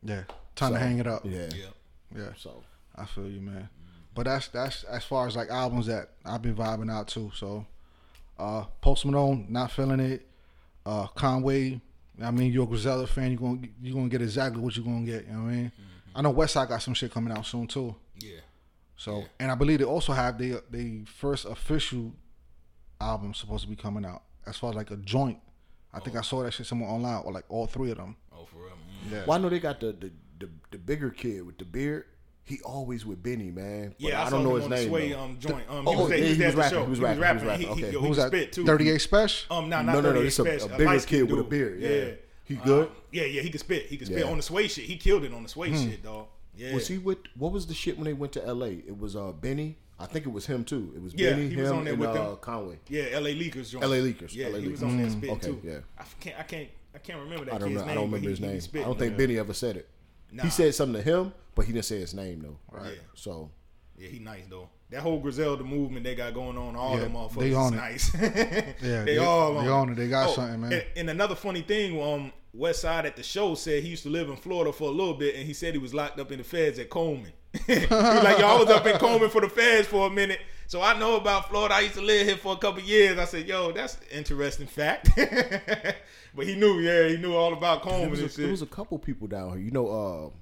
Yeah. Time to hang it up. Yeah. Yeah. Yeah. So I feel you, man. But that's that's as far as like albums that I've been vibing out to. So, uh, Post Malone, not feeling it. Uh, Conway, I mean, you're a Griselda fan. You're gonna you gonna get exactly what you're gonna get. You know what I mean? I know Westside got some shit coming out soon too. Yeah. So, and I believe they also have the the first official album supposed to be coming out. As far as like a joint, I think I saw that shit somewhere online, or like all three of them. Oh, for real. Mm. Yeah. well, I know they got the the, the the bigger kid with the beard. He always with Benny, man. But Yeah, I, I don't know his name. Sway um, joint. Um, Oh, he was, yeah, he he was rapping, he was rapping, he was rapping. He, rapping, he, okay. he that? spit too. 38 Special. Um, nah, not No, no, no, 38 it's a- Special. a bigger kid with a beard, yeah. Yeah. He good? Uh, yeah, yeah, he can spit. He can spit Yeah. on the sway shit. He killed it on the sway Hmm. shit, dog. Yeah. Was he with what was the shit when they went to L.A.? It was uh Benny. I think it was him too. It was Yeah, Benny, he was him, on there and with uh. Conway. Yeah, L.A. Leakers joint. LA Leakers, Yeah, LA he was Leakers. on there spitting Okay, too. yeah. I can't, I can't, I can't remember that I don't kid's know. name. I don't remember his name. I don't think. Benny ever said it. Nah. He said something to him, but he didn't say his name though. Right. So Yeah, he nice though. That whole Griselda movement they got going on, all Yeah, them motherfuckers they on is it. nice. Yeah, they, they- all on they it. on it. They got Oh, something, man. And, and another funny thing, um, West Side at the show said he used to live in Florida for a little bit, and he said he was locked up in the feds at Coleman. he like, yo, I was up in Coleman for the feds for a minute, so I know about Florida. I used to live here for a couple years. I said, yo, that's an interesting fact. but he knew, yeah, he knew all about there Coleman was, and a, there was a couple people down here. You know,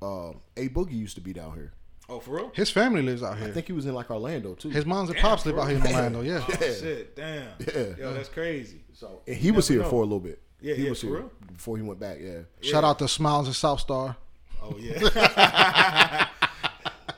uh, uh, A Boogie used to be down here. oh, for real? His family lives out here. I think he was in like Orlando too. His moms and Damn, pops live for out here in? Orlando. Yeah. Oh, shit, damn. Yeah. Yo, that's crazy. so and he was here know. for a little bit. Yeah, he yeah, was for here real? before he went back. Yeah. Shout out to Smilez and Southstar. Oh yeah.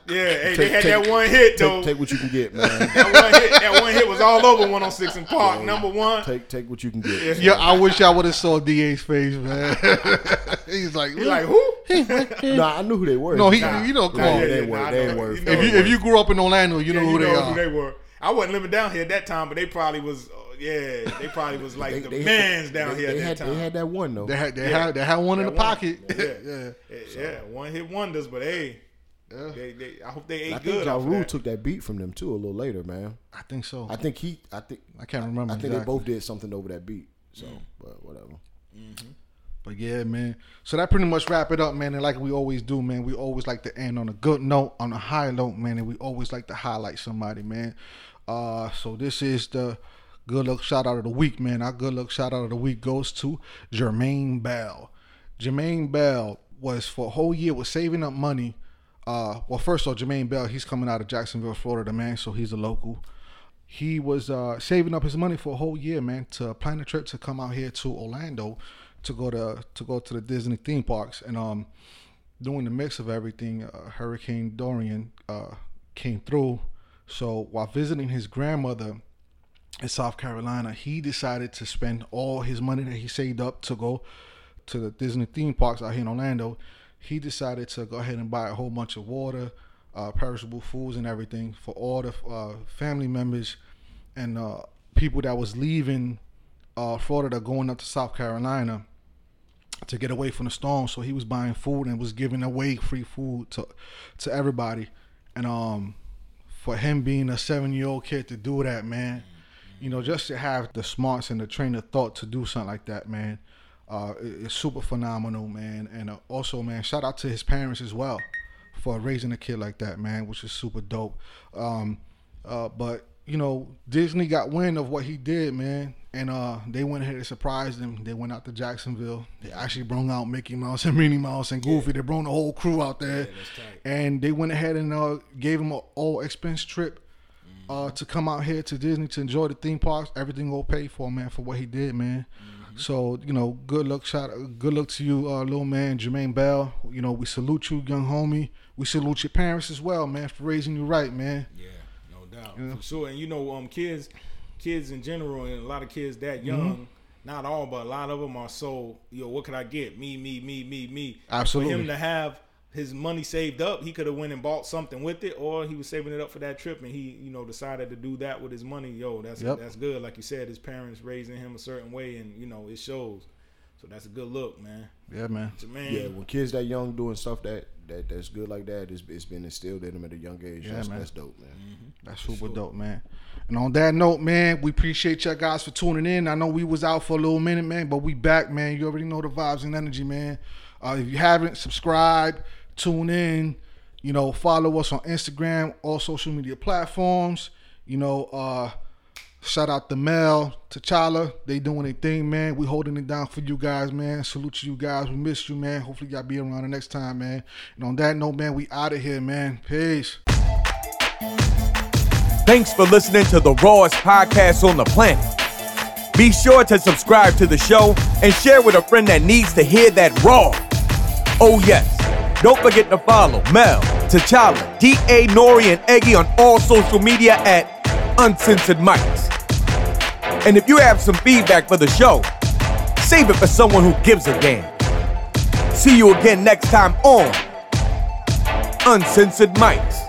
yeah, hey, they had take- that one hit though. Take, take what you can get, man. that one hit, that one hit was all over 106 in Park. Number one. take take what you can get. Yeah, I wish I would have saw Da's face, man. He's like, He like who? nah, I knew who they were. no, he, Nah. you know, come Nah, on. yeah, they yeah, ain't nah, worth- they know. ain't You know if you who if you grew up in Orlando, you know who you they know are. who they were. I wasn't living down here at that time, but they probably was. Uh, yeah, they probably was like They- the they- man's down they- here they at had, that time. They had that one though. They had they Yeah. had they had one in That the one. pocket. Yeah. yeah. yeah, yeah, one hit wonders, but hey, Yeah. they, they, I hope they ate I think good. Ja off of Rule took that beat from them too a little later, man. I think so. I think he, I think, I can't remember. I think exactly. they both did something over that beat. So, Mm. but whatever. But yeah, man. So that pretty much wrap it up, man. And like we always do, man, we always like to end on a good note, on a high note, man. And we always like to highlight somebody, man. Uh, so this is the good luck shout out of the week, man. Our good luck shout out of the week goes to Jermaine Bell. Jermaine Bell was for a whole year was saving up money. Uh, well, first of all, Jermaine Bell, he's coming out of Jacksonville, Florida, man. So he's a local he was uh, saving up his money for a whole year, man, to plan a trip to come out here to Orlando to go to to go to the Disney theme parks. And um, doing the mix of everything, uh, Hurricane Dorian uh, came through. So while visiting his grandmother in South Carolina, he decided to spend all his money that he saved up to go to the Disney theme parks out here in Orlando. He decided to go ahead and buy a whole bunch of water, uh, perishable foods, and everything for all the uh, family members and uh, people that was leaving uh, Florida going up to South Carolina to get away from the storm. So he was buying food and was giving away free food to to everybody. And um, for him being a seven year old kid to do that, man, you know, just to have the smarts and the train of thought to do something like that, man. Uh, it's super phenomenal, man. And uh, also, man, shout out to his parents as well for raising a kid like that, man, which is super dope. Um, uh, but you know, Disney got wind of what he did, man, and uh, they went ahead and surprised him. They went out to Jacksonville. They actually brought out Mickey Mouse and Minnie Mouse and Goofy. They brought the whole crew out there, and they went ahead and uh, gave him an all expense trip. Uh, to come out here to Disney to enjoy the theme parks, everything all paid for, man, for what he did, man. So you know, good luck, shout, good luck to you, uh, little man, Jermaine Bell. You know, we salute you, young homie. We salute your parents as well, man, for raising you right, man. Yeah, no doubt, for sure. And you know, um, kids, kids in general, and a lot of kids that young, Mm-hmm. not all, but a lot of them are so, yo, what could I get? Me, me, me, me, me. Absolutely. For him to have his money saved up, he could have went and bought something with it, or he was saving it up for that trip, and he, you know, decided to do that with his money. Yo, that's Yep. that's good. Like you said, his parents raising him a certain way, and you know, it shows. So that's a good look, man. Yeah, man. Jermaine, Yeah, when kids that young doing stuff that that that's good like that, it's, it's been instilled in them at a young age. Yeah, that's, man. that's dope, man. That's super dope, man. And on that note, man, we appreciate y'all guys for tuning in. I know we was out for a little minute, man, but we back, man. You already know the vibes and energy, man. Uh, if you haven't, subscribe, tune in, you know, follow us on Instagram, all social media platforms. You know, uh, shout out the Mel, T'Challa. They doing their thing, man. We holding it down for you guys, man. Salute to you guys. We miss you, man. Hopefully y'all be around the next time, man. And on that note, man, we out of here, man. Peace. Thanks for listening to the rawest podcast on the planet. Be sure to subscribe to the show and share with a friend that needs to hear that raw. Oh, yes. Don't forget to follow Mel, T'Challa, D.A. Nori, and Eggy on all social media at Uncensored Mics. And if you have some feedback for the show, save it for someone who gives a damn. See you again next time on Uncensored Mics.